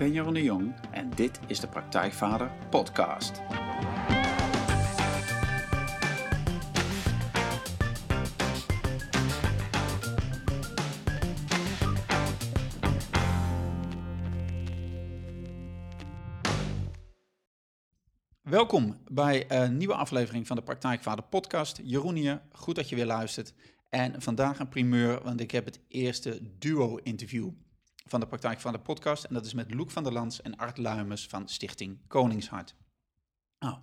Ben Jeroen de Jong en dit is de Praktijkvader Podcast. Welkom bij een nieuwe aflevering van de Praktijkvader Podcast. Jeroen hier, goed dat je weer luistert. En vandaag een primeur, want ik heb het eerste duo-interview van de Praktijkvader Podcast. En dat is met Loek van der Lans en Art Luimers van Stichting Koningshart. Nou,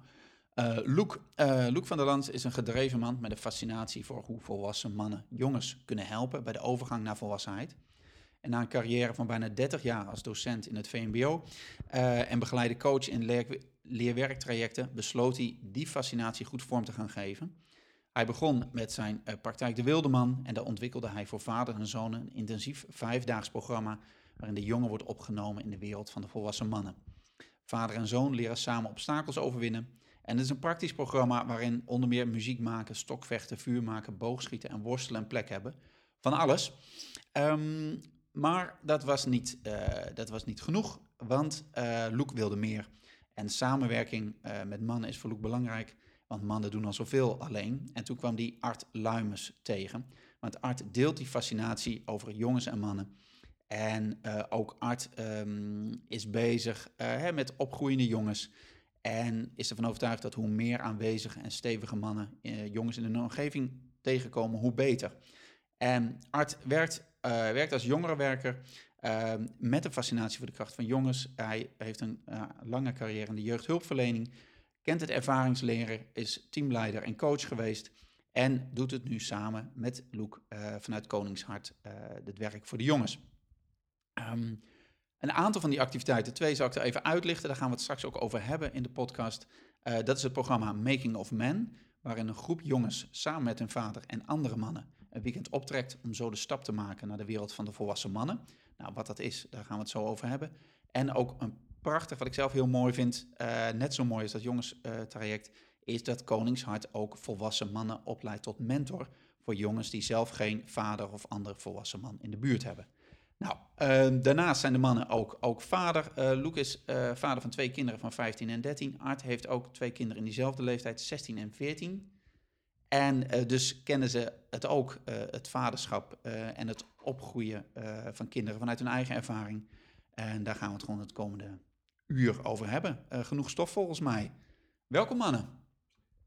uh, Loek, uh, Loek van der Lans is een gedreven man met een fascinatie voor hoe volwassen mannen jongens kunnen helpen bij de overgang naar volwassenheid. En na een carrière van bijna 30 jaar als docent in het VMBO uh, en begeleide coach in leer leerwerktrajecten, besloot hij die fascinatie goed vorm te gaan geven. Hij begon met zijn uh, praktijk De Wildeman en daar ontwikkelde hij voor vader en zoon een intensief vijfdaags programma waarin de jongen wordt opgenomen in de wereld van de volwassen mannen. Vader en zoon leren samen obstakels overwinnen. En het is een praktisch programma waarin onder meer muziek maken, stokvechten, vuur maken, boogschieten en worstelen een plek hebben. Van alles. Um, maar dat was niet, uh, dat was niet genoeg, want uh, Loek wilde meer. En samenwerking met mannen is voor Loek belangrijk, want mannen doen al zoveel alleen. En toen kwam die Art Luimers tegen. Want Art deelt die fascinatie over jongens en mannen. En uh, ook Art um, is bezig uh, hè, met opgroeiende jongens. En is ervan overtuigd dat hoe meer aanwezige en stevige mannen, uh, jongens in hun omgeving tegenkomen, hoe beter. En Art werkt, werkt als jongerenwerker ehm, met een fascinatie voor de kracht van jongens. Hij heeft een lange carrière in de jeugdhulpverlening, kent het ervaringsleren, is teamleider en coach geweest. En doet het nu samen met Loek vanuit Koningshart, het werk voor de jongens. Um, een aantal van die activiteiten, twee zal ik er even uitlichten, daar gaan we het straks ook over hebben in de podcast. Uh, dat is het programma Making of Men, waarin een groep jongens samen met hun vader en andere mannen een weekend optrekt om zo de stap te maken naar de wereld van de volwassen mannen. Nou, wat dat is, daar gaan we het zo over hebben. En ook een prachtig, wat ik zelf heel mooi vind, uh, net zo mooi als dat jongenstraject, is dat Koningshart ook volwassen mannen opleidt tot mentor voor jongens die zelf geen vader of andere volwassen man in de buurt hebben. Nou, uh, daarnaast zijn de mannen ook, ook vader. Uh, Luc is uh, vader van twee kinderen van 15 en 13. Art heeft ook twee kinderen in diezelfde leeftijd, 16 en 14. En eh, dus kennen ze het ook, het vaderschap en het opgroeien van kinderen vanuit hun eigen ervaring. En daar gaan we het gewoon het komende uur over hebben. genoeg stof volgens mij. Welkom mannen.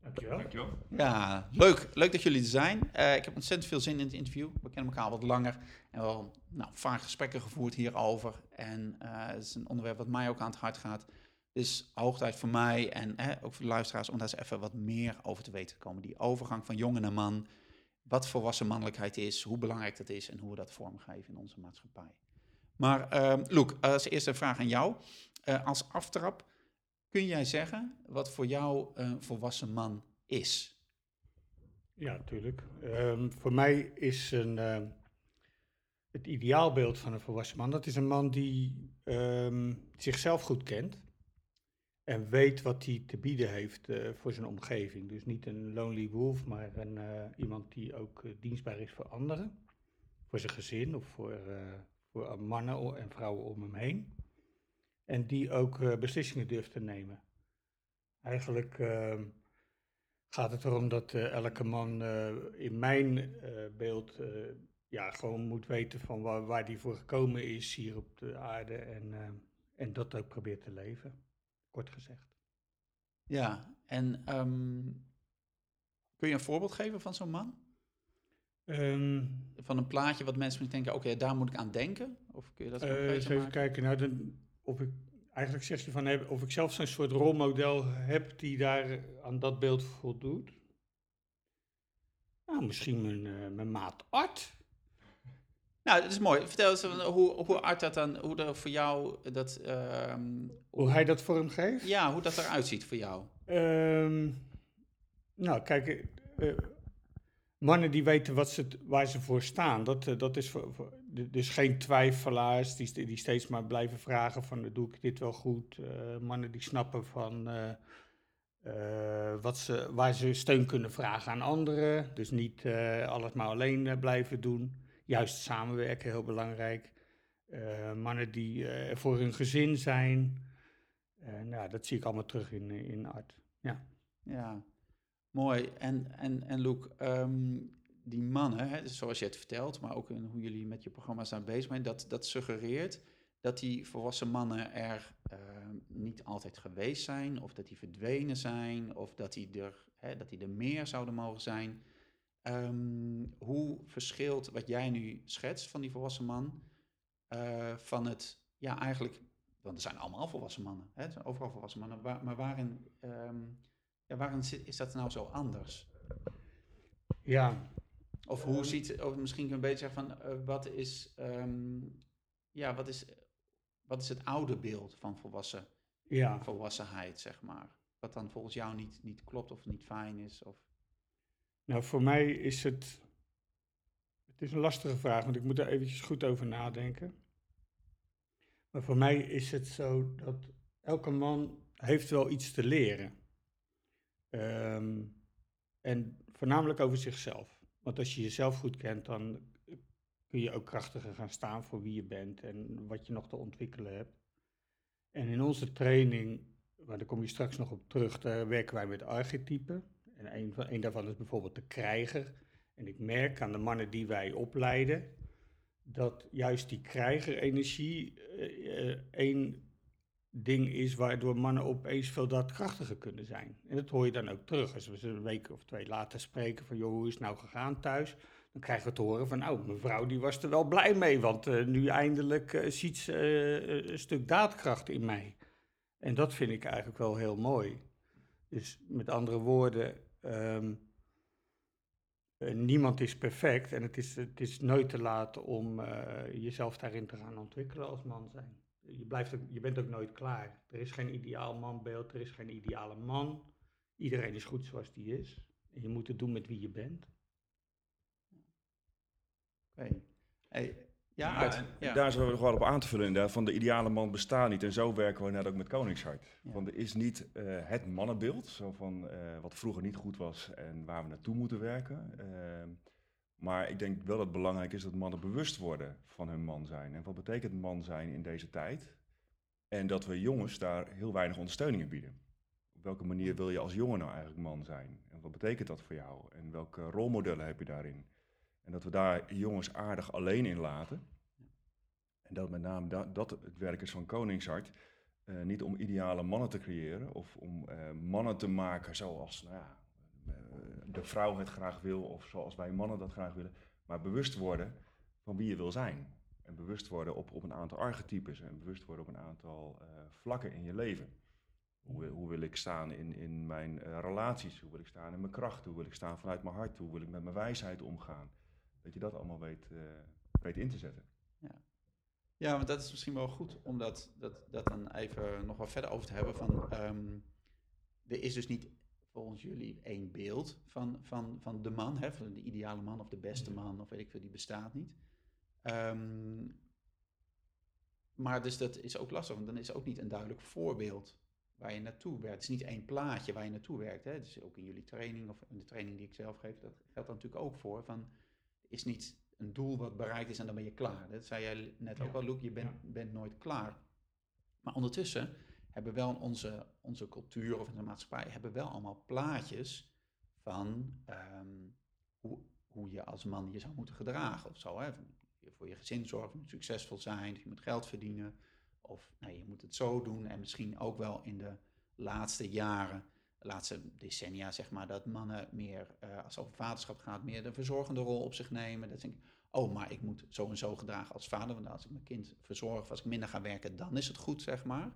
Dankjewel. Dankjewel. Ja, leuk. Leuk dat jullie er zijn. Uh, ik heb ontzettend veel zin in het interview. We kennen elkaar wat langer en wel nou, vaak gesprekken gevoerd hierover. En uh, het is een onderwerp wat mij ook aan het hart gaat. Dus hoog tijd voor mij en eh, ook voor de luisteraars om daar eens even wat meer over te weten te komen. Die overgang van jongen naar man. Wat volwassen mannelijkheid is, hoe belangrijk dat is en hoe we dat vormgeven in onze maatschappij. Maar uh, Loek, als eerste een vraag aan jou. Uh, als aftrap, Kun jij zeggen wat voor jou een volwassen man is? Ja, natuurlijk. Um, voor mij is een, uh, het ideaalbeeld van een volwassen man, dat is een man die um, zichzelf goed kent en weet wat hij te bieden heeft uh, voor zijn omgeving. Dus niet een lonely wolf, maar een, uh, iemand die ook dienstbaar is voor anderen, voor zijn gezin of voor, voor mannen en vrouwen om hem heen. En die ook uh, beslissingen durft te nemen. Eigenlijk uh, gaat het erom dat uh, elke man in mijn beeld ja, gewoon moet weten van waar, waar die voor gekomen is hier op de aarde. En, en dat ook probeert te leven, kort gezegd. Ja, en um, kun je een voorbeeld geven van zo'n man? Um, van een plaatje wat mensen denken, oké, okay, daar moet ik aan denken? Of kun je dat eens even maken? kijken. Nou, de, of ik eigenlijk zeg je van of ik zelf zo'n soort rolmodel heb die daar aan dat beeld voldoet. Nou, misschien mijn, uh, mijn maat Art. Nou, dat is mooi. Vertel eens hoe, hoe Art dat dan, hoe dat voor jou dat. Um, hoe, hij dat vormgeeft? Ja, hoe dat eruit ziet voor jou. Um, nou, kijk, uh, mannen die weten wat ze, waar ze voor staan. Dat, dat is voor, voor, dus geen twijfelaars die, die steeds maar blijven vragen van doe ik dit wel goed. Uh, mannen die snappen van uh, wat ze, waar ze steun kunnen vragen aan anderen. Dus niet alles maar alleen blijven doen. Juist samenwerken, heel belangrijk. Eh, mannen die eh, voor hun gezin zijn. Nou, dat zie ik allemaal terug in, in art. Ja, ja. mooi. En, en, en ehm, die mannen, hè, zoals je het vertelt, maar ook in hoe jullie met je programma zijn bezig zijn, dat, dat suggereert dat die volwassen mannen er ehm, niet altijd geweest zijn, of dat die verdwenen zijn, of dat die er, hè, dat die er meer zouden mogen zijn. Ehm, hoe verschilt wat jij nu schetst van die volwassen man uh, van het, ja eigenlijk, want er zijn allemaal volwassen mannen, hè, overal volwassen mannen, maar waarin, um, ja, waarin is dat nou zo anders? Ja. Of hoe ziet, of misschien kun je een beetje zeggen van, uh, wat is, um, ja, wat is, wat is het oude beeld van volwassen, ja. volwassenheid, zeg maar? Wat dan volgens jou niet, niet klopt of niet fijn is? Of... Nou, voor mij is het. Het is een lastige vraag, want ik moet er eventjes goed over nadenken. Maar voor mij is het zo dat elke man heeft wel iets te leren. Um, en voornamelijk over zichzelf. Want als je jezelf goed kent, dan kun je ook krachtiger gaan staan voor wie je bent en wat je nog te ontwikkelen hebt. En in onze training, waar daar kom je straks nog op terug, daar werken wij met archetypen. En een, van, een daarvan is bijvoorbeeld de krijger. En ik merk aan de mannen die wij opleiden, dat juist die krijgerenergie uh, één ding is waardoor mannen opeens veel daadkrachtiger kunnen zijn. En dat hoor je dan ook terug. Als we ze een week of twee later spreken van, joh, hoe is het nou gegaan thuis? Dan krijgen we te horen van, nou, mevrouw die was er wel blij mee, want uh, nu eindelijk uh, ziet ze een stuk daadkracht in mij. En dat vind ik eigenlijk wel heel mooi. Dus met andere woorden, um, niemand is perfect en het is, het is nooit te laat om jezelf daarin te gaan ontwikkelen als man zijn. Je, blijft ook, je bent ook nooit klaar. Er is geen ideaal manbeeld, er is geen ideale man. Iedereen is goed zoals die is. En je moet het doen met wie je bent. Oké. Okay. Hey, ja, uit. Ja. Daar zijn we nog wel op aan te vullen inderdaad. Van de ideale man bestaat niet. En zo werken we net ook met Koningshart. Ja. Want er is niet uh, het mannenbeeld. Zo van uh, wat vroeger niet goed was en waar we naartoe moeten werken. Uh, maar ik denk wel dat het belangrijk is dat mannen bewust worden van hun man zijn. En wat betekent man zijn in deze tijd? En dat we jongens daar heel weinig ondersteuning in bieden. Op welke manier wil je als jongen nou eigenlijk man zijn? En wat betekent dat voor jou? En welke rolmodellen heb je daarin? En dat we daar jongens aardig alleen in laten. En dat met name dat, het werk is van Koningshart. Uh, niet om ideale mannen te creëren of om uh, mannen te maken zoals nou ja, de vrouw het graag wil of zoals wij mannen dat graag willen. Maar bewust worden van wie je wil zijn. En bewust worden op, op een aantal archetypes en bewust worden op een aantal vlakken in je leven. Hoe, hoe, wil ik staan in, in mijn relaties? Hoe wil ik staan in mijn kracht? Hoe wil ik staan vanuit mijn hart? Hoe wil ik met mijn wijsheid omgaan? dat je dat allemaal weet, uh, weet in te zetten. Ja. ja, want dat is misschien wel goed om dat, dat, dat dan even nog wat verder over te hebben. Van, um, er is dus niet volgens jullie één beeld van, van, van de man, hè, van de ideale man of de beste man of weet ik veel, die bestaat niet. Um, maar dus dat is ook lastig, want dan is er ook niet een duidelijk voorbeeld waar je naartoe werkt. Het is niet één plaatje waar je naartoe werkt. Hè. Dus ook in jullie training of in de training die ik zelf geef, dat geldt dan natuurlijk ook voor. Van, is niet een doel wat bereikt is en dan ben je klaar. Dat zei jij net ook al, Luke, je bent, bent nooit klaar. Maar ondertussen hebben wel onze, onze cultuur of in de maatschappij hebben wel allemaal plaatjes van um, hoe, hoe je als man je zou moeten gedragen of zo. Hè? Voor je gezin zorgen, je moet succesvol zijn, je moet geld verdienen. Of nee, je moet het zo doen. En misschien ook wel in de laatste jaren de laatste decennia, zeg maar, dat mannen meer, uh, als het over vaderschap gaat, meer de verzorgende rol op zich nemen. Dat denk ik, oh, maar ik moet zo en zo gedragen als vader, want als ik mijn kind verzorg, als ik minder ga werken, dan is het goed, zeg maar.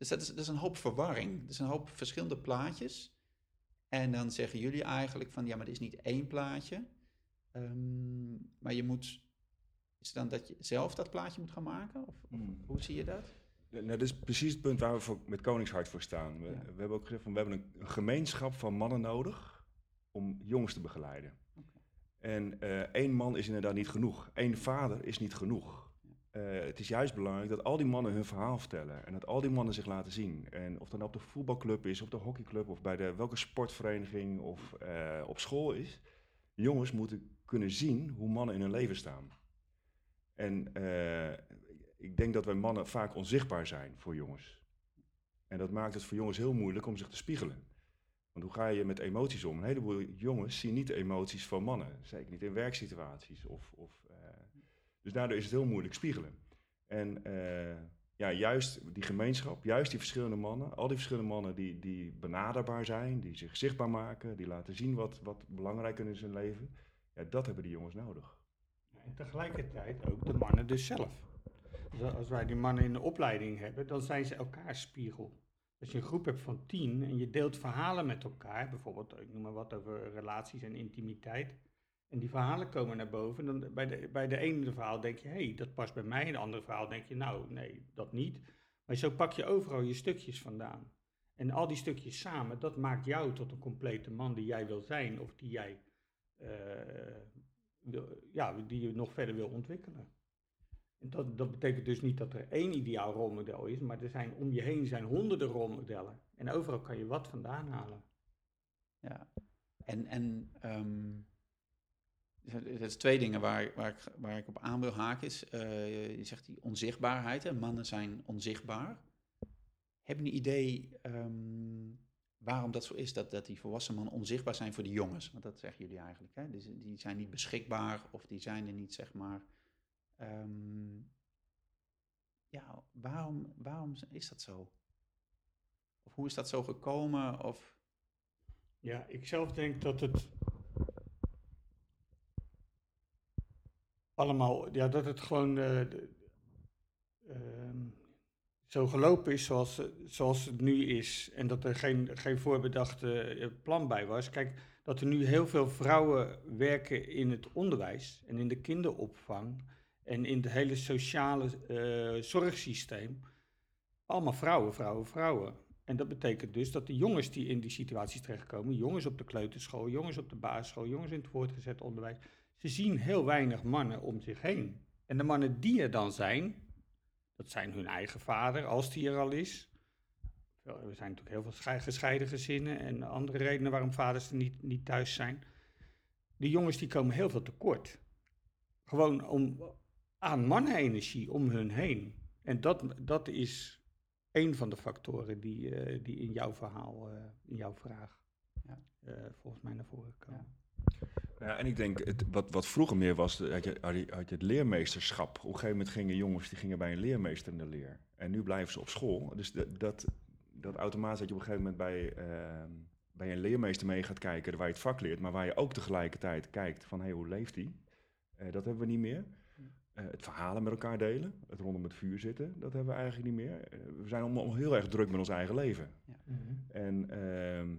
Dus dat is, dat is een hoop verwarring, dat is een hoop verschillende plaatjes. En dan zeggen jullie eigenlijk van, ja, maar het is niet één plaatje, um, maar je moet, is het dan dat je zelf dat plaatje moet gaan maken? Of, of hmm. hoe zie je dat? Nou, dat is precies het punt waar we voor, met Koningshart voor staan. We, we hebben ook gezegd van we hebben een, gemeenschap van mannen nodig om jongens te begeleiden. En uh, één man is inderdaad niet genoeg. Eén vader is niet genoeg. Uh, het is juist belangrijk dat al die mannen hun verhaal vertellen. En dat al die mannen zich laten zien. En of dat nou op de voetbalclub is, of de hockeyclub, of bij de, welke sportvereniging of uh, op school is. Jongens moeten kunnen zien hoe mannen in hun leven staan. En eh, ik denk dat wij mannen vaak onzichtbaar zijn voor jongens. En dat maakt het voor jongens heel moeilijk om zich te spiegelen. Want hoe ga je met emoties om? Een heleboel jongens zien niet de emoties van mannen. Zeker niet in werksituaties. Of, of, eh, dus daardoor is het heel moeilijk spiegelen. En eh, ja, juist die gemeenschap, juist die verschillende mannen, al die verschillende mannen die, die benaderbaar zijn, die zich zichtbaar maken, die laten zien wat, wat belangrijk is in zijn leven, ja, dat hebben die jongens nodig. En tegelijkertijd ook de mannen dus zelf. Dus als wij die mannen in de opleiding hebben, dan zijn ze elkaar spiegel. Als je een groep hebt van tien en je deelt verhalen met elkaar, bijvoorbeeld, ik noem maar wat over relaties en intimiteit, en die verhalen komen naar boven, dan bij de, bij de ene verhaal denk je, hé, hey, dat past bij mij, en de andere verhaal denk je, nou, nee, dat niet. Maar zo pak je overal je stukjes vandaan. En al die stukjes samen, dat maakt jou tot een complete man die jij wil zijn, of die jij, wil, ja, die je nog verder wil ontwikkelen. En dat, dat betekent dus niet dat er één ideaal rolmodel is, maar er zijn om je heen zijn honderden rolmodellen. En overal kan je wat vandaan halen. Ja, en, en um, er zijn twee dingen waar, waar, ik, waar ik op aan wil haken. Is, uh, je zegt die onzichtbaarheid, hè? mannen zijn onzichtbaar. Heb je een idee um, waarom dat zo is, dat, dat die volwassen mannen onzichtbaar zijn voor de jongens? Want dat zeggen jullie eigenlijk. Hè? Die zijn niet beschikbaar of die zijn er niet, zeg maar... Um, ja, waarom, waarom is dat zo? Of hoe is dat zo gekomen? Of... Ja, ik zelf denk dat het allemaal, ja, dat het gewoon de, uh, zo gelopen is zoals, zoals het nu is. En dat er geen, geen voorbedachte plan bij was. Kijk, dat er nu heel veel vrouwen werken in het onderwijs en in de kinderopvang en in het hele sociale uh, zorgsysteem. Allemaal vrouwen, vrouwen, vrouwen. En dat betekent dus dat de jongens die in die situaties terechtkomen, jongens op de kleuterschool, jongens op de basisschool, jongens in het voortgezet onderwijs, ze zien heel weinig mannen om zich heen. En de mannen die er dan zijn, dat zijn hun eigen vader, als die er al is. Er zijn natuurlijk heel veel gescheiden gezinnen en andere redenen waarom vaders er niet, niet thuis zijn. De jongens die komen heel veel tekort. Gewoon om, aan mannenenergie om hun heen. En dat, dat is een van de factoren die, uh, die in jouw verhaal, uh, in jouw vraag, ja. uh, volgens mij naar voren komen. Ja. Ja. en ik denk, het, wat, wat vroeger meer was, had je, had je het leermeesterschap. Op een gegeven moment gingen jongens die gingen bij een leermeester in de leer. En nu blijven ze op school. Dus de, dat, dat automatisch dat je op een gegeven moment bij, ehm, bij een leermeester mee gaat kijken, waar je het vak leert, maar waar je ook tegelijkertijd kijkt van, hé, hey, hoe leeft hij? dat hebben we niet meer. Uh, het verhalen met elkaar delen, het rondom het vuur zitten, dat hebben we eigenlijk niet meer. Uh, we zijn allemaal heel erg druk met ons eigen leven. Ja. Mm -hmm. En uh,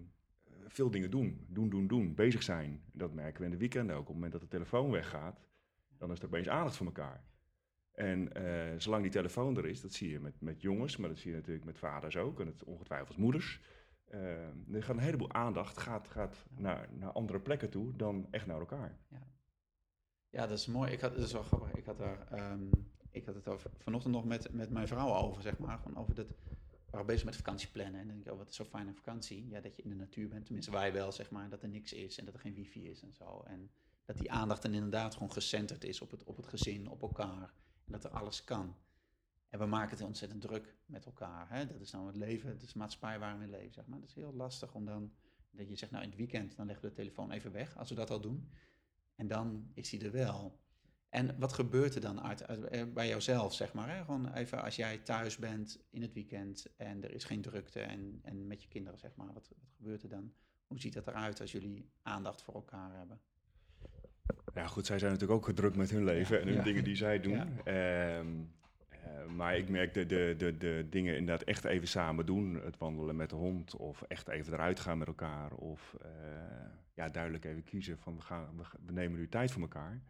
veel dingen doen, doen, doen, doen, bezig zijn. Dat merken we in de weekenden ook. Op het moment dat de telefoon weggaat, dan is er opeens aandacht voor elkaar. En eh, zolang die telefoon er is, dat zie je met, met jongens, maar dat zie je natuurlijk met vaders ook, en het ongetwijfeld moeders. Ehm, er gaat een heleboel aandacht gaat, gaat naar, naar andere plekken toe dan echt naar elkaar. Ja. Ja, dat is mooi. Ik had, dat is wel grappig. Ik had, daar, um, ik had het over, vanochtend nog met, met mijn vrouw over, zeg maar. Van over dat, waren bezig met vakantieplannen. En dan denk ik, oh, wat is zo fijn aan vakantie. Ja, dat je in de natuur bent. Tenminste, wij wel, zeg maar. Dat er niks is en dat er geen wifi is en zo. En dat die aandacht dan inderdaad gewoon gecenterd is op het, op het gezin, op elkaar. En dat er alles kan. En we maken het ontzettend druk met elkaar. Hè? Dat is nou het leven, het is maatschappij waar we leven, zeg maar. Dat is heel lastig om dan, dat je zegt, nou in het weekend, dan leggen we de telefoon even weg, als we dat al doen. En dan is hij er wel. En wat gebeurt er dan uit, uit eh, bij jouzelf, zeg maar? Hè? Gewoon even als jij thuis bent in het weekend en er is geen drukte en, en met je kinderen, zeg maar. Wat, wat gebeurt er dan? Hoe ziet dat eruit als jullie aandacht voor elkaar hebben? Ja, goed, zij zijn natuurlijk ook gedrukt met hun leven ja, en hun ja. dingen die zij doen. Ja. Um, uh, maar ik merk de, de, de, de dingen inderdaad echt even samen doen. Het wandelen met de hond of echt even eruit gaan met elkaar. Of uh, ja, duidelijk even kiezen van we, gaan, we, we, nemen nu tijd voor elkaar.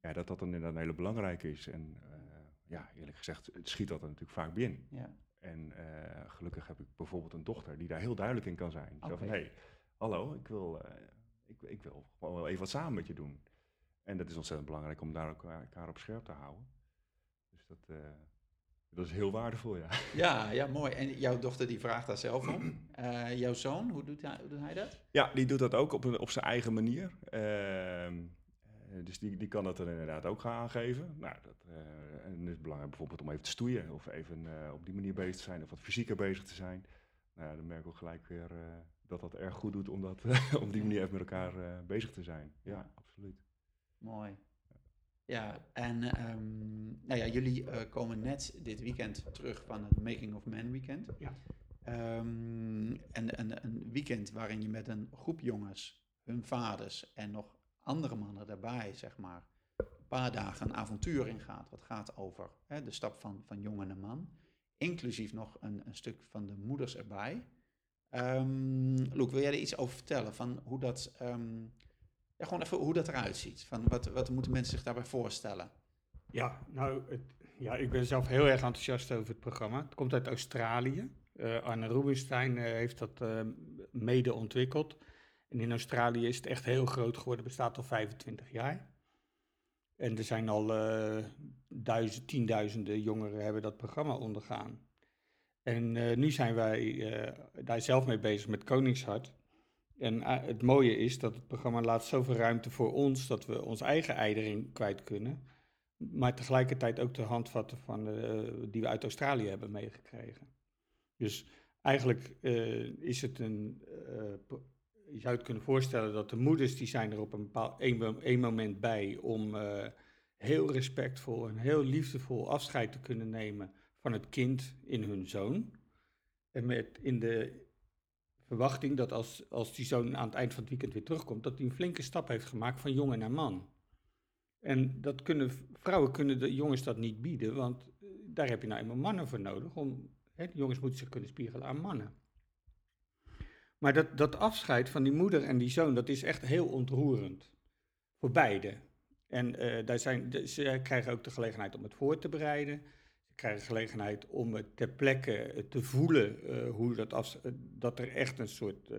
Ja, dat dat dan inderdaad een hele belangrijk is. En uh, ja, eerlijk gezegd, het schiet dat er natuurlijk vaak binnen. Ja. En gelukkig heb ik bijvoorbeeld een dochter die daar heel duidelijk in kan zijn. Okay. Zo van, hé, hey, hallo, ik wil, ik, ik wil gewoon wel even wat samen met je doen. En dat is ontzettend belangrijk om daar elkaar, elkaar op scherp te houden. Dus dat, dat is heel waardevol, ja. Ja, ja, mooi. En jouw dochter die vraagt daar zelf om. Jouw zoon, hoe doet, hij, hoe doet hij dat? Ja, die doet dat ook op, op zijn eigen manier. Uh, dus die, die kan dat dan inderdaad ook gaan aangeven. Nou, dat, en het is belangrijk bijvoorbeeld om even te stoeien of even op die manier bezig te zijn of wat fysieker bezig te zijn. Nou, dan merk ik ook gelijk weer dat dat erg goed doet om dat, op die manier even met elkaar bezig te zijn. Ja, absoluut. Mooi. Ja, en ehm, nou ja, jullie uh, komen net dit weekend terug van het Making of Man weekend. Ja. Um, en een, een weekend waarin je met een groep jongens, hun vaders en nog andere mannen daarbij, zeg maar, een paar dagen een avontuur ingaat. Wat gaat over hè, de stap van, van jongen naar man. Inclusief nog een, een stuk van de moeders erbij. Um, Loek, wil jij er iets over vertellen? Van hoe dat, um, ja, gewoon even hoe dat eruit ziet. Van wat, wat moeten mensen zich daarbij voorstellen? Ja, nou, het, ja, ik ben zelf heel erg enthousiast over het programma. Het komt uit Australië. Uh, Arne Rubinstein uh, heeft dat uh, mede ontwikkeld. En in Australië is het echt heel groot geworden, bestaat al 25 jaar. En er zijn al duizend, tienduizenden jongeren hebben dat programma ondergaan. En nu zijn wij daar zelf mee bezig met Koningshart. En het mooie is dat het programma laat zoveel ruimte voor ons dat we ons eigen ei erin kwijt kunnen. Maar tegelijkertijd ook de handvatten van, die we uit Australië hebben meegekregen. Dus eigenlijk uh, is het een. Je zou het kunnen voorstellen dat de moeders die zijn er op een bepaald één, moment bij om uh, heel respectvol en heel liefdevol afscheid te kunnen nemen van het kind in hun zoon. En met in de verwachting dat als, als die zoon aan het eind van het weekend weer terugkomt, dat hij een flinke stap heeft gemaakt van jongen naar man. En dat kunnen, vrouwen kunnen de jongens dat niet bieden, want daar heb je nou eenmaal mannen voor nodig om de jongens moeten zich kunnen spiegelen aan mannen. Maar dat, dat afscheid van die moeder en die zoon, dat is echt heel ontroerend. Voor beide. En uh, daar zijn, ze krijgen ook de gelegenheid om het voor te bereiden. Ze krijgen gelegenheid om het ter plekke eh, te voelen uh, hoe dat, af, dat er echt een soort,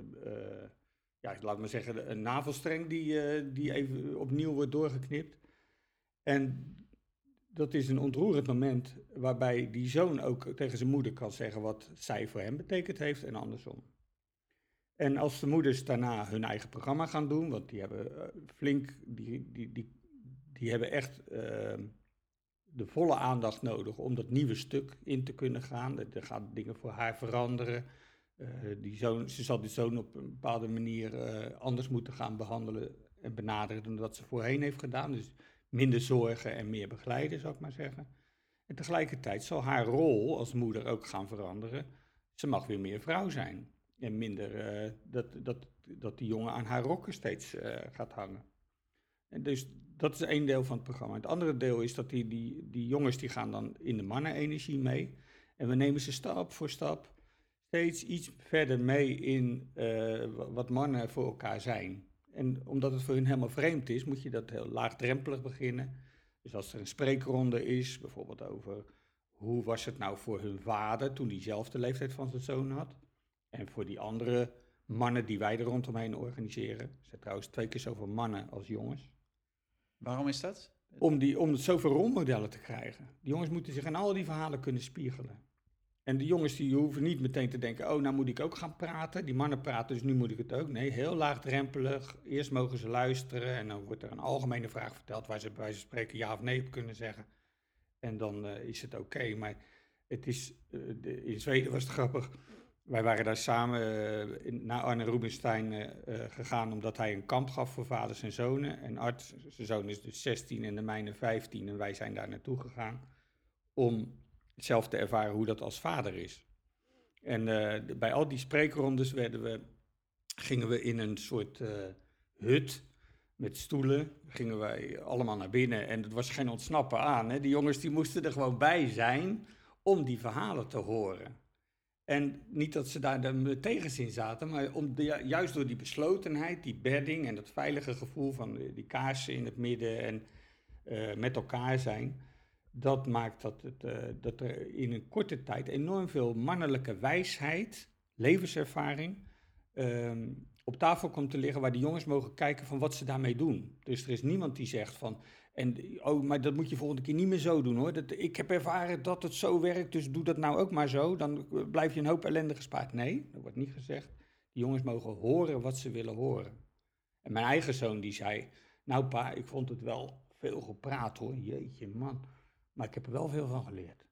ja, laat maar zeggen, een navelstreng die, die even opnieuw wordt doorgeknipt. En dat is een ontroerend moment waarbij die zoon ook tegen zijn moeder kan zeggen wat zij voor hem betekend heeft en andersom. En als de moeders daarna hun eigen programma gaan doen, want die hebben eh, flink, die, die, die, die hebben echt ehm, de volle aandacht nodig om dat nieuwe stuk in te kunnen gaan. Er gaan dingen voor haar veranderen. Uh, die zoon, ze zal die zoon op een bepaalde manier uh, anders moeten gaan behandelen en benaderen dan dat ze voorheen heeft gedaan. Dus minder zorgen en meer begeleiden, zou ik maar zeggen. En tegelijkertijd zal haar rol als moeder ook gaan veranderen. Ze mag weer meer vrouw zijn. En minder uh, dat, dat, dat die jongen aan haar rokken steeds uh, gaat hangen. En dus dat is één deel van het programma. Het andere deel is dat die, die, die jongens die gaan dan in de mannenenergie mee. En we nemen ze stap voor stap steeds iets verder mee in uh, wat mannen voor elkaar zijn. En omdat het voor hun helemaal vreemd is, moet je dat heel laagdrempelig beginnen. Dus als er een spreekronde is, bijvoorbeeld over hoe was het nou voor hun vader toen hij zelf de leeftijd van zijn zoon had. En voor die andere mannen die wij er rondomheen organiseren. Er zijn trouwens twee keer zoveel mannen als jongens. Waarom is dat? Om, die, om zoveel rolmodellen te krijgen. Die jongens moeten zich in al die verhalen kunnen spiegelen. En de jongens die hoeven niet meteen te denken, oh, nou moet ik ook gaan praten. Die mannen praten, dus nu moet ik het ook. Nee, heel laagdrempelig. Eerst mogen ze luisteren en dan wordt er een algemene vraag verteld waar ze bij van spreken ja of nee op kunnen zeggen. En dan uh, is het oké. Maar het is, uh, de, in Zweden was het grappig. Wij waren daar samen in, naar Arne Rubinstein gegaan omdat hij een kamp gaf voor vaders en zonen. En Art, zijn zoon is dus 16 en de mijne 15 en wij zijn daar naartoe gegaan om zelf te ervaren hoe dat als vader is. En bij al die spreekrondes werden we, gingen we in een soort hut met stoelen. Gingen wij allemaal naar binnen en het was geen ontsnappen aan. Hè. Die jongens die moesten er gewoon bij zijn om die verhalen te horen. En niet dat ze daar de tegenzin zaten, maar om juist door die beslotenheid, die bedding en dat veilige gevoel van die kaarsen in het midden en uh, met elkaar zijn, dat maakt dat, het, uh, dat er in een korte tijd enorm veel mannelijke wijsheid, levenservaring, um, op tafel komt te liggen waar de jongens mogen kijken van wat ze daarmee doen. Dus er is niemand die zegt van, en, oh, maar dat moet je volgende keer niet meer zo doen hoor. Dat, ik heb ervaren dat het zo werkt, dus doe dat nou ook maar zo. Dan blijf je een hoop ellende gespaard. Nee, dat wordt niet gezegd. De jongens mogen horen wat ze willen horen. En mijn eigen zoon die zei, Nou pa, ik vond het wel veel gepraat hoor, jeetje man. Maar ik heb er wel veel van geleerd.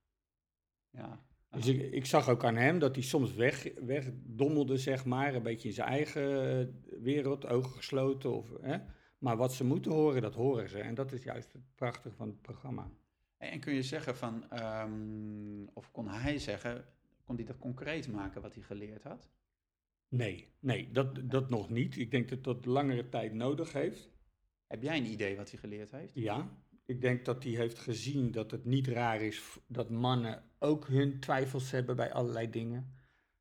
Ja. Dus ik, ik zag ook aan hem dat hij soms weg, wegdommelde, zeg maar, een beetje in zijn eigen eh, wereld, ogen gesloten. Of, hè? Maar wat ze moeten horen, dat horen ze. En dat is juist het prachtige van het programma. En, kun je zeggen van, ehm, of kon hij zeggen, kon hij dat concreet maken wat hij geleerd had? Nee, nee, dat, dat nog niet. Ik denk dat dat langere tijd nodig heeft. Heb jij een idee wat hij geleerd heeft? Ja, ik denk dat hij heeft gezien dat het niet raar is dat mannen ook hun twijfels hebben bij allerlei dingen.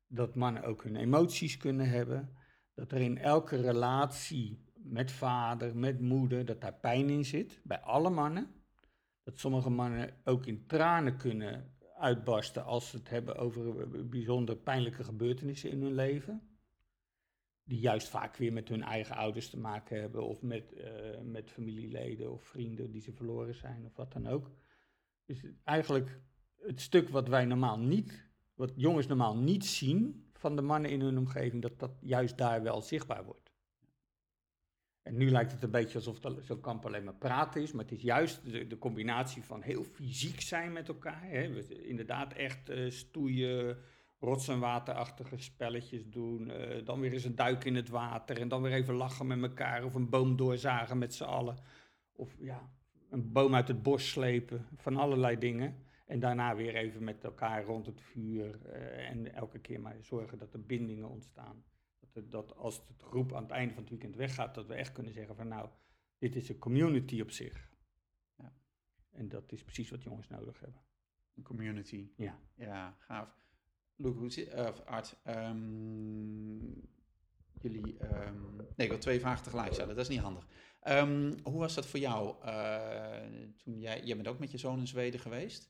Dat mannen ook hun emoties kunnen hebben. Dat er in elke relatie met vader, met moeder, dat daar pijn in zit. Bij alle mannen. Dat sommige mannen ook in tranen kunnen uitbarsten als ze het hebben over eh, bijzonder pijnlijke gebeurtenissen in hun leven. Die juist vaak weer met hun eigen ouders te maken hebben, of met, eh, met familieleden of vrienden die ze verloren zijn, of wat dan ook. Dus eigenlijk het stuk wat wij normaal niet, wat jongens normaal niet zien van de mannen in hun omgeving, dat dat juist daar wel zichtbaar wordt. En nu lijkt het een beetje alsof zo'n kamp alleen maar praten is, maar het is juist de, combinatie van heel fysiek zijn met elkaar. Hè. We, inderdaad echt eh, stoeien, rots- en waterachtige spelletjes doen. eh, dan weer eens een duik in het water en dan weer even lachen met elkaar of een boom doorzagen met z'n allen. Of ja, een boom uit het bos slepen, van allerlei dingen. En daarna weer even met elkaar rond het vuur eh, en elke keer maar zorgen dat er bindingen ontstaan. Dat, als het groep aan het einde van het weekend weggaat, dat we echt kunnen zeggen van nou, dit is een community op zich. Ja. En dat is precies wat jongens nodig hebben. Een community. Ja. Ja, gaaf. Luc, hoe zit, uh, of Art, ehm, jullie, ehm, nee, ik wil twee vragen tegelijk stellen, dat is niet handig. Ehm, hoe was dat voor jou eh, toen jij, jij bent ook met je zoon in Zweden geweest?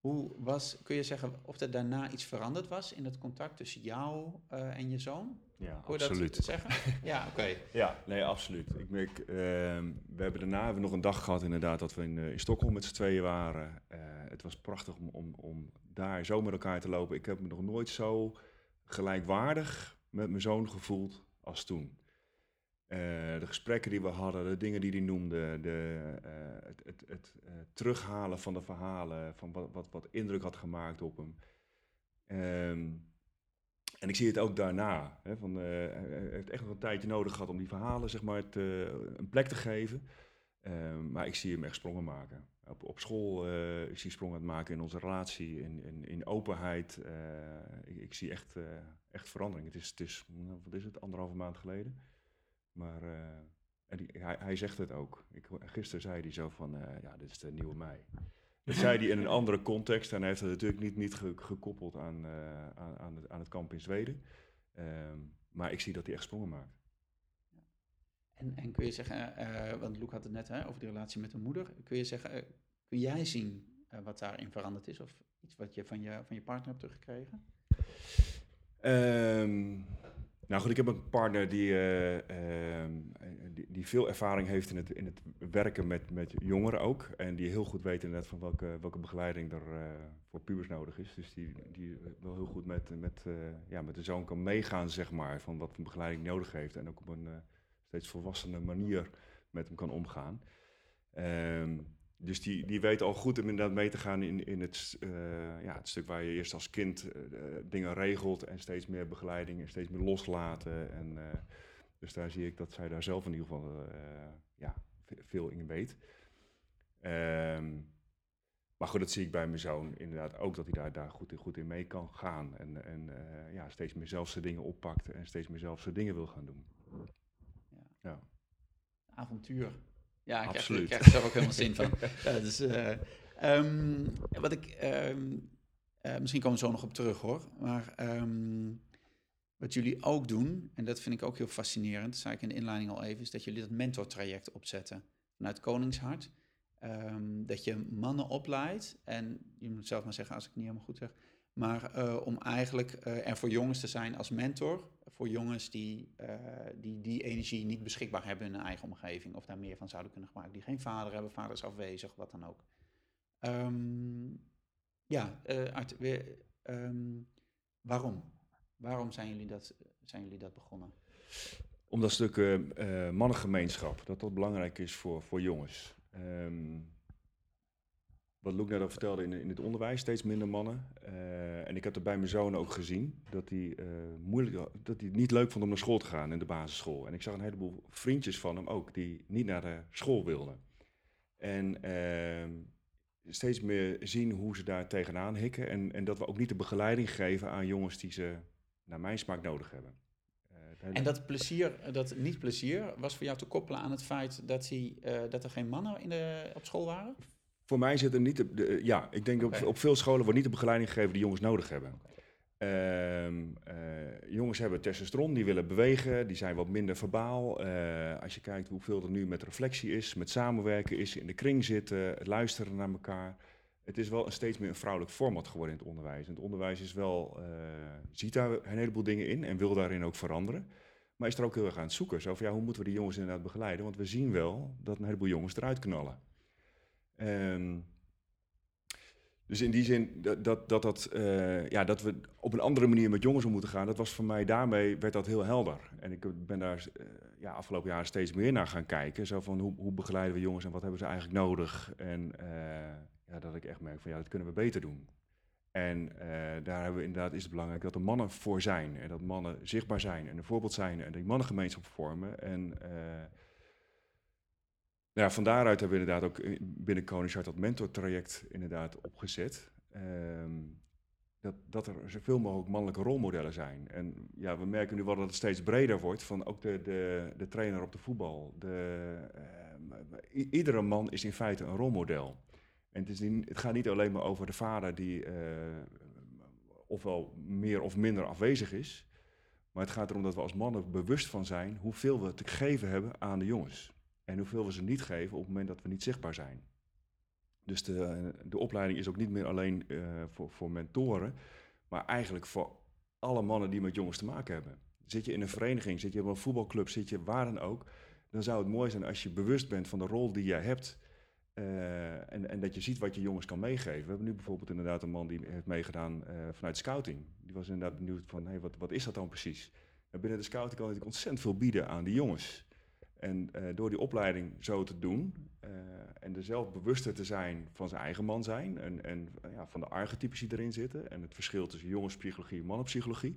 Hoe was, kun je zeggen of er daarna iets veranderd was in het contact tussen jou eh, en je zoon? Ja, je absoluut. dat zeggen? ja, oké. Ja, nee, absoluut. Ik merk, ehm, we hebben daarna hebben we nog een dag gehad inderdaad dat we in, eh, in Stockholm met z'n tweeën waren. Eh, het was prachtig om, om, om daar zo met elkaar te lopen. Ik heb me nog nooit zo gelijkwaardig met mijn zoon gevoeld als toen. Eh, de gesprekken die we hadden, de dingen die hij noemde, de, eh, het, het, het eh, terughalen van de verhalen, van wat, wat, wat indruk had gemaakt op hem. Ehm, en ik zie het ook daarna. Hè, van, hij heeft echt nog een tijdje nodig gehad om die verhalen zeg maar, te, een plek te geven. Ehm, maar ik zie hem echt sprongen maken. Op, op school, ik zie sprongen maken in onze relatie, in, in, in openheid. ik, ik zie echt, echt verandering. Het is, het is, nou, wat is het, anderhalve maand geleden. Maar eh, en die, hij, hij zegt het ook. Ik, gisteren zei hij zo van, eh, ja, dit is de nieuwe mij. Dat zei hij in een andere context en hij heeft het natuurlijk niet, niet ge- gekoppeld aan, eh, aan, aan, het, aan het kamp in Zweden. Ehm, maar ik zie dat hij echt sprongen maakt. En, en kun je zeggen, want Luc had het net hè, over die relatie met de moeder. Kun je zeggen, kun jij zien wat daarin veranderd is? Of iets wat je van je, van je partner hebt teruggekregen? Ehm, nou goed, ik heb een partner die, eh, ehm, die, die veel ervaring heeft in het, in het werken met, met jongeren ook. En die heel goed weet inderdaad van welke, welke begeleiding er eh, voor pubers nodig is. Dus die, die wel heel goed met, met, eh, ja, met de zoon kan meegaan, zeg maar, van wat voor begeleiding nodig heeft. En ook op een steeds volwassene manier met hem kan omgaan. Ehm, dus die, die weet al goed om inderdaad mee te gaan in, in het, eh, ja, het stuk waar je eerst als kind eh, dingen regelt en steeds meer begeleiding en steeds meer loslaten. En, eh, dus daar zie ik dat zij daar zelf in ieder geval ja, ve- veel in weet. Ehm, maar goed, dat zie ik bij mijn zoon inderdaad ook, dat hij daar, daar goed, in, goed in mee kan gaan. En, en ja, steeds meer zelf zijn dingen oppakt en steeds meer zelf zijn dingen wil gaan doen. Ja. Avontuur. Ja, ik Absoluut. krijg er zelf ook helemaal zin van. Ja, dus, eh, ehm, wat ik, ehm, eh, misschien komen we zo nog op terug hoor. Maar ehm, wat jullie ook doen, en dat vind ik ook heel fascinerend, zei ik in de inleiding al even, is dat jullie dat mentortraject opzetten vanuit Koningshart. Dat je mannen opleidt, en je moet zelf maar zeggen als ik het niet helemaal goed zeg, maar eh, om eigenlijk eh, er voor jongens te zijn als mentor. Voor jongens die, eh, die die energie niet beschikbaar hebben in hun eigen omgeving. Of daar meer van zouden kunnen gebruiken. Die geen vader hebben, vader is afwezig, wat dan ook. Ehm, ja, Art, ehm, waarom? Waarom zijn jullie dat, zijn jullie dat begonnen? om dat stuk uh, mannengemeenschap, dat dat belangrijk is voor, voor jongens. Ehm, wat Luc net al vertelde in, in het onderwijs, steeds minder mannen. Uh, en ik heb het bij mijn zoon ook gezien, dat hij, uh, moeilijk, dat hij niet leuk vond om naar school te gaan in de basisschool. En ik zag een heleboel vriendjes van hem ook, die niet naar de school wilden. En uh, steeds meer zien hoe ze daar tegenaan hikken. En, en dat we ook niet de begeleiding geven aan jongens die ze naar mijn smaak nodig hebben. En dat plezier, dat niet plezier, was voor jou te koppelen aan het feit dat, hij, dat er geen mannen in de, op school waren? Voor mij zit er niet. De, ja, ik denk okay. op, op veel scholen wordt niet de begeleiding gegeven die jongens nodig hebben. Uh, uh, jongens hebben testosteron, die willen bewegen, die zijn wat minder verbaal. Uh, als je kijkt hoeveel er nu met reflectie is, met samenwerken is, in de kring zitten, het luisteren naar elkaar. Het is wel een steeds meer een vrouwelijk format geworden in het onderwijs. En het onderwijs is wel, ziet daar een heleboel dingen in en wil daarin ook veranderen. Maar is er ook heel erg aan het zoeken. Zo van, ja, hoe moeten we die jongens inderdaad begeleiden? Want we zien wel dat een heleboel jongens eruit knallen. Um, dus in die zin dat, dat, dat, uh, ja, dat we op een andere manier met jongens om moeten gaan, dat was voor mij daarmee werd dat heel helder. En ik ben daar uh, ja, afgelopen jaren steeds meer naar gaan kijken. Zo van hoe, hoe begeleiden we jongens en wat hebben ze eigenlijk nodig? En uh, ja, dat ik echt merk van ja, dat kunnen we beter doen. En daar hebben we inderdaad is het belangrijk dat er mannen voor zijn. En dat mannen zichtbaar zijn en een voorbeeld zijn en die mannengemeenschap vormen. En ja, van daaruit hebben we inderdaad ook binnen Koningshart dat mentortraject inderdaad opgezet. Um, dat, dat er zoveel mogelijk mannelijke rolmodellen zijn. En ja, we merken nu wel dat het steeds breder wordt van ook de, de, de trainer op de voetbal. De, uh, iedere man is in feite een rolmodel. En het, is niet, het gaat niet alleen maar over de vader die uh, ofwel meer of minder afwezig is. Maar het gaat erom dat we als mannen bewust van zijn hoeveel we te geven hebben aan de jongens. En hoeveel we ze niet geven op het moment dat we niet zichtbaar zijn. Dus de, de opleiding is ook niet meer alleen uh, voor, voor mentoren, maar eigenlijk voor alle mannen die met jongens te maken hebben. Zit je in een vereniging, zit je op een voetbalclub, zit je waar dan ook, dan zou het mooi zijn als je bewust bent van de rol die jij hebt. Uh, en, en, dat je ziet wat je jongens kan meegeven. We hebben nu bijvoorbeeld inderdaad een man die heeft meegedaan uh, vanuit scouting. Die was inderdaad benieuwd van, wat, wat is dat dan precies? En binnen de scouting kan natuurlijk ontzettend veel bieden aan die jongens. En uh, door die opleiding zo te doen uh, en er zelf bewuster te zijn van zijn eigen man zijn en, en uh, ja, van de archetypes die erin zitten en het verschil tussen jongenspsychologie en mannenpsychologie,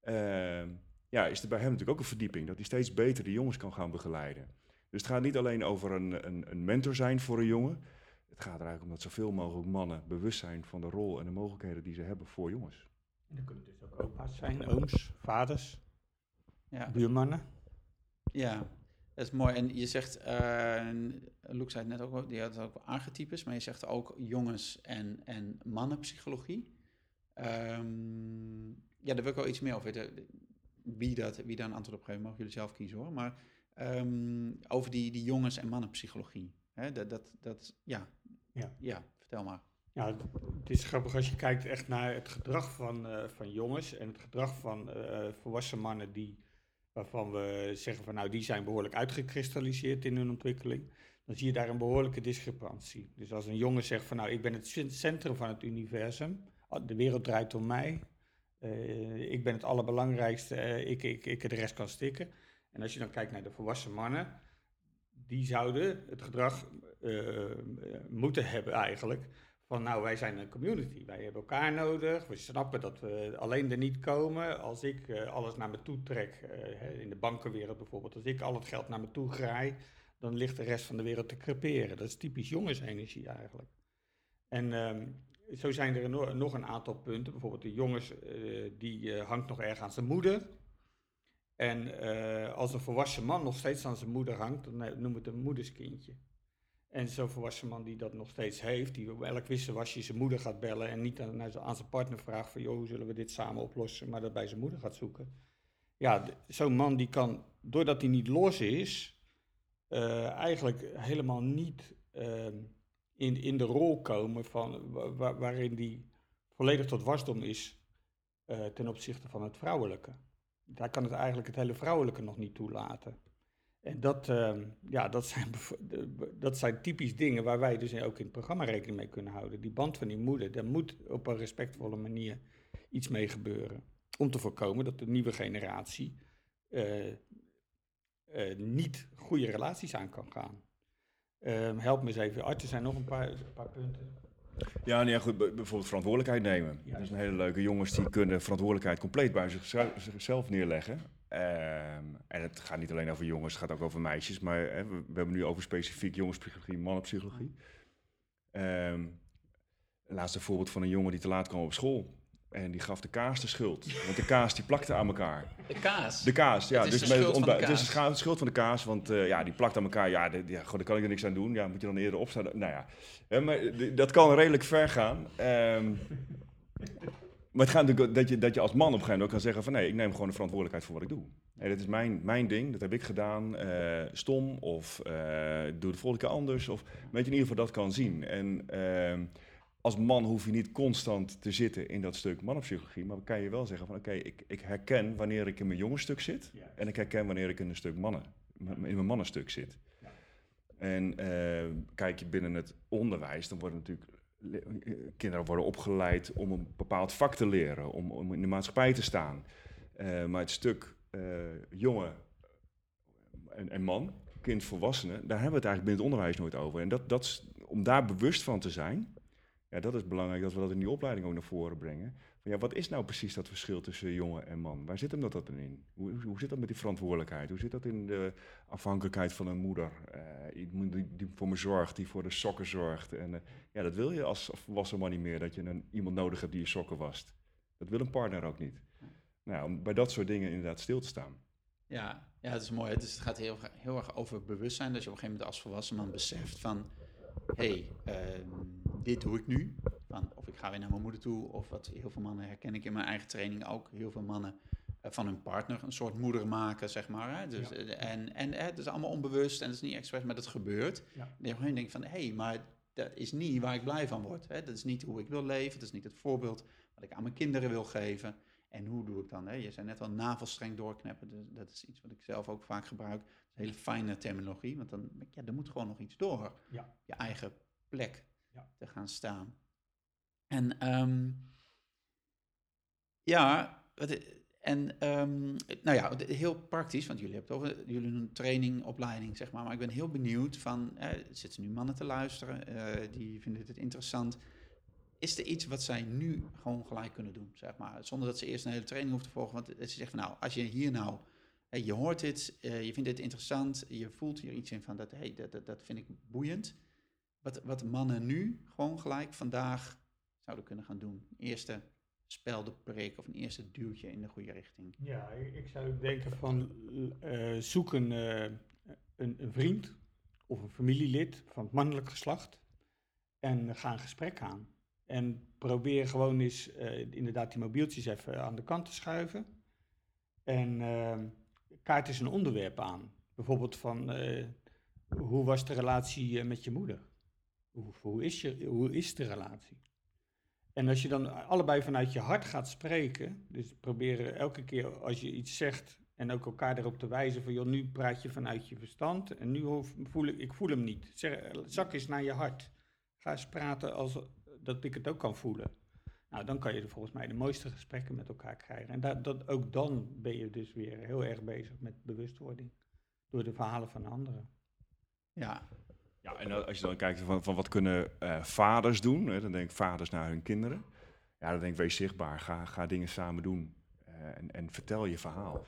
ehm, ja, is er bij hem natuurlijk ook een verdieping dat hij steeds beter de jongens kan gaan begeleiden. Dus het gaat niet alleen over een, een, een mentor zijn voor een jongen, het gaat er eigenlijk om dat zoveel mogelijk mannen bewust zijn van de rol en de mogelijkheden die ze hebben voor jongens. En dat kunnen dus ook opa's zijn, ooms, vaders, ja. buurmannen. Ja, dat is mooi. En je zegt, uh, Luke zei het net ook, die had ook archetypes, maar je zegt ook jongens- en, en mannenpsychologie. Um, ja, daar wil ik wel iets meer over weten. Wie, dat, wie daar een antwoord op geeft, mogen jullie zelf kiezen hoor. Maar um, over die, die jongens- en mannenpsychologie. Hè, dat, dat, dat, ja. Ja. ja, vertel maar. Ja, het is grappig als je kijkt echt naar het gedrag van, uh, van jongens en het gedrag van uh, volwassen mannen die waarvan we zeggen van nou die zijn behoorlijk uitgekristalliseerd in hun ontwikkeling, dan zie je daar een behoorlijke discrepantie. Dus als een jongen zegt van nou ik ben het centrum van het universum, de wereld draait om mij, uh, ik ben het allerbelangrijkste, uh, ik, ik, ik de rest kan stikken. En als je dan kijkt naar de volwassen mannen, die zouden het gedrag uh, moeten hebben eigenlijk van nou, wij zijn een community, wij hebben elkaar nodig, we snappen dat we alleen er niet komen. Als ik uh, alles naar me toe trek, uh, in de bankenwereld bijvoorbeeld, als ik al het geld naar me toe graai, dan ligt de rest van de wereld te creperen. Dat is typisch jongensenergie eigenlijk. En um, zo zijn er no nog een aantal punten, bijvoorbeeld de jongens, uh, die hangt nog erg aan zijn moeder. En als een volwassen man nog steeds aan zijn moeder hangt, dan noemen we het een moederskindje. En zo'n volwassen man die dat nog steeds heeft, die op elk wisselwasje zijn moeder gaat bellen en niet aan, aan zijn partner vraagt van, joh, hoe zullen we dit samen oplossen, maar dat bij zijn moeder gaat zoeken. Ja, zo'n man die kan, doordat hij niet los is, uh, eigenlijk helemaal niet uh, in, in de rol komen van, waar, waarin hij volledig tot wasdom is uh, ten opzichte van het vrouwelijke. Daar kan het eigenlijk het hele vrouwelijke nog niet toelaten. En dat, uh, ja, dat, zijn, dat zijn typisch dingen waar wij dus ook in het programma rekening mee kunnen houden. Die band van die moeder, daar moet op een respectvolle manier iets mee gebeuren. Om te voorkomen dat de nieuwe generatie uh, eh, niet goede relaties aan kan gaan. Ehm, help me eens even. Art, er zijn nog een paar, een paar punten. Ja, nee, goed, b- bijvoorbeeld verantwoordelijkheid nemen. Ja. Dat is een hele leuke jongens die kunnen verantwoordelijkheid compleet bij zichzelf neerleggen. Ehm, en het gaat niet alleen over jongens, het gaat ook over meisjes. Maar hè, we, we hebben nu over specifiek jongenspsychologie, mannenpsychologie. Ehm laatste voorbeeld van een jongen die te laat kwam op school. En die gaf de kaas de schuld. Want de kaas die plakte aan elkaar. De kaas. De kaas, ja. Het is dus de schuld van Het is de schuld van de kaas, want eh, ja, die plakt aan elkaar. Ja, de- ja daar kan ik er niks aan doen. Ja, moet je dan eerder opstaan? Nou ja, maar d- dat kan redelijk ver gaan. Ehm, maar het gaat natuurlijk dat je, dat je als man op een gegeven moment ook kan zeggen van... nee, ik neem gewoon de verantwoordelijkheid voor wat ik doe. En dit is mijn, mijn ding, dat heb ik gedaan. eh, stom of eh, doe de volgende keer anders. Of weet je in ieder geval dat kan zien. En ehm, als man hoef je niet constant te zitten in dat stuk mannenpsychologie. Maar kan je wel zeggen van oké, ik, ik herken wanneer ik in mijn jongensstuk zit. En ik herken wanneer ik in een stuk mannen, in mijn mannenstuk zit. En eh, kijk je binnen het onderwijs, dan worden natuurlijk le- eh, kinderen worden opgeleid om een bepaald vak te leren, om, om in de maatschappij te staan. Eh, maar het stuk eh, jongen en, en man, kind, volwassenen, daar hebben we het eigenlijk binnen het onderwijs nooit over. En dat, om daar bewust van te zijn, ja, dat is belangrijk dat we dat in die opleiding ook naar voren brengen. Ja, wat is nou precies dat verschil tussen jongen en man? Waar zit hem dat dan in? Hoe, hoe- zit dat met die verantwoordelijkheid? Hoe zit dat in de afhankelijkheid van een moeder? Eh, die, die voor me zorgt, die voor de sokken zorgt. En eh, ja, dat wil je als volwassen man niet meer, dat je een, iemand nodig hebt die je sokken wast. Dat wil een partner ook niet. Nou, om bij dat soort dingen inderdaad stil te staan. Ja, ja, het is mooi. Dus het gaat heel, heel erg over bewustzijn. Dat je op een gegeven moment als volwassen man beseft van... hé, hey, ehm, dit doe ik nu. Van, of ik ga weer naar mijn moeder toe. Of wat heel veel mannen herken ik in mijn eigen training ook. Heel veel mannen eh, van hun partner een soort moeder maken, zeg maar. Hè? Dus, Ja. eh, En, en eh, het is allemaal onbewust en het is niet expres, maar dat gebeurt. Ja. En op een gegeven moment denk ik van... hé, hey, maar dat is niet waar ik blij van word. Hè? Dat is niet hoe ik wil leven. Dat is niet het voorbeeld wat ik aan mijn kinderen wil geven. En hoe doe ik dan? Hè? Je zei net al navelstreng doorknippen. Dus dat is iets wat ik zelf ook vaak gebruik. Dat is een hele fijne terminologie. Want dan, ja, er moet gewoon nog iets door. Ja. Je eigen plek Ja. te gaan staan. En ehm, ja, wat, en ehm, nou ja, heel praktisch. Want jullie hebben het over jullie doen een training, opleiding, zeg maar. Maar ik ben heel benieuwd van, eh, zitten nu mannen te luisteren? eh, die vinden dit interessant. Is er iets wat zij nu gewoon gelijk kunnen doen, zeg maar? Zonder dat ze eerst een hele training hoeven te volgen. Want ze zegt van, nou, als je hier nou, hè, je hoort dit, eh, je vindt dit interessant, je voelt hier iets in van, dat, hey, dat, dat, dat vind ik boeiend. Wat, wat mannen nu gewoon gelijk vandaag zouden kunnen gaan doen. Eerste speldenprik of een eerste duwtje in de goede richting. Ja, ik zou denken van eh, zoek een, eh, een, een vriend of een familielid van het mannelijk geslacht en ga een gesprek aan. En probeer gewoon eens eh, inderdaad die mobieltjes even aan de kant te schuiven. En eh, kaart eens een onderwerp aan. Bijvoorbeeld van eh, hoe was de relatie eh, met je moeder? Hoe, is je, hoe is de relatie? En als je dan allebei vanuit je hart gaat spreken, dus proberen elke keer als je iets zegt en ook elkaar erop te wijzen van, joh, nu praat je vanuit je verstand en nu voel ik, ik voel hem niet. Zeg, zak eens naar je hart. Ga eens praten als dat ik het ook kan voelen. Nou, dan kan je er volgens mij de mooiste gesprekken met elkaar krijgen. En dat, dat, ook dan ben je dus weer heel erg bezig met bewustwording. Door de verhalen van anderen. Ja, Ja, en als je dan kijkt van, van wat kunnen eh, vaders doen, hè, dan denk ik vaders naar hun kinderen. Ja, dan denk ik wees zichtbaar, ga, ga dingen samen doen eh, en, en vertel je verhaal.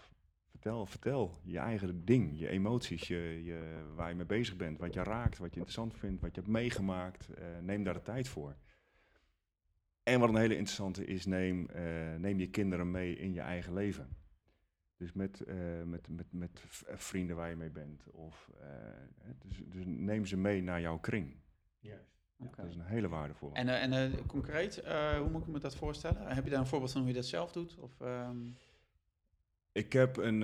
Vertel, vertel je eigen ding, je emoties, je, je, waar je mee bezig bent, wat je raakt, wat je interessant vindt, wat je hebt meegemaakt. eh, neem daar de tijd voor. En wat een hele interessante is, neem, eh, neem je kinderen mee in je eigen leven. Dus met, eh, met, met, met v- vrienden waar je mee bent. Of, eh, hè, dus, dus neem ze mee naar jouw kring. Juist. Dat is een hele waardevolle. En, eh, en eh, concreet, eh, hoe moet ik me dat voorstellen? Heb je daar een voorbeeld van hoe je dat zelf doet? Of, ehm, Ik heb een.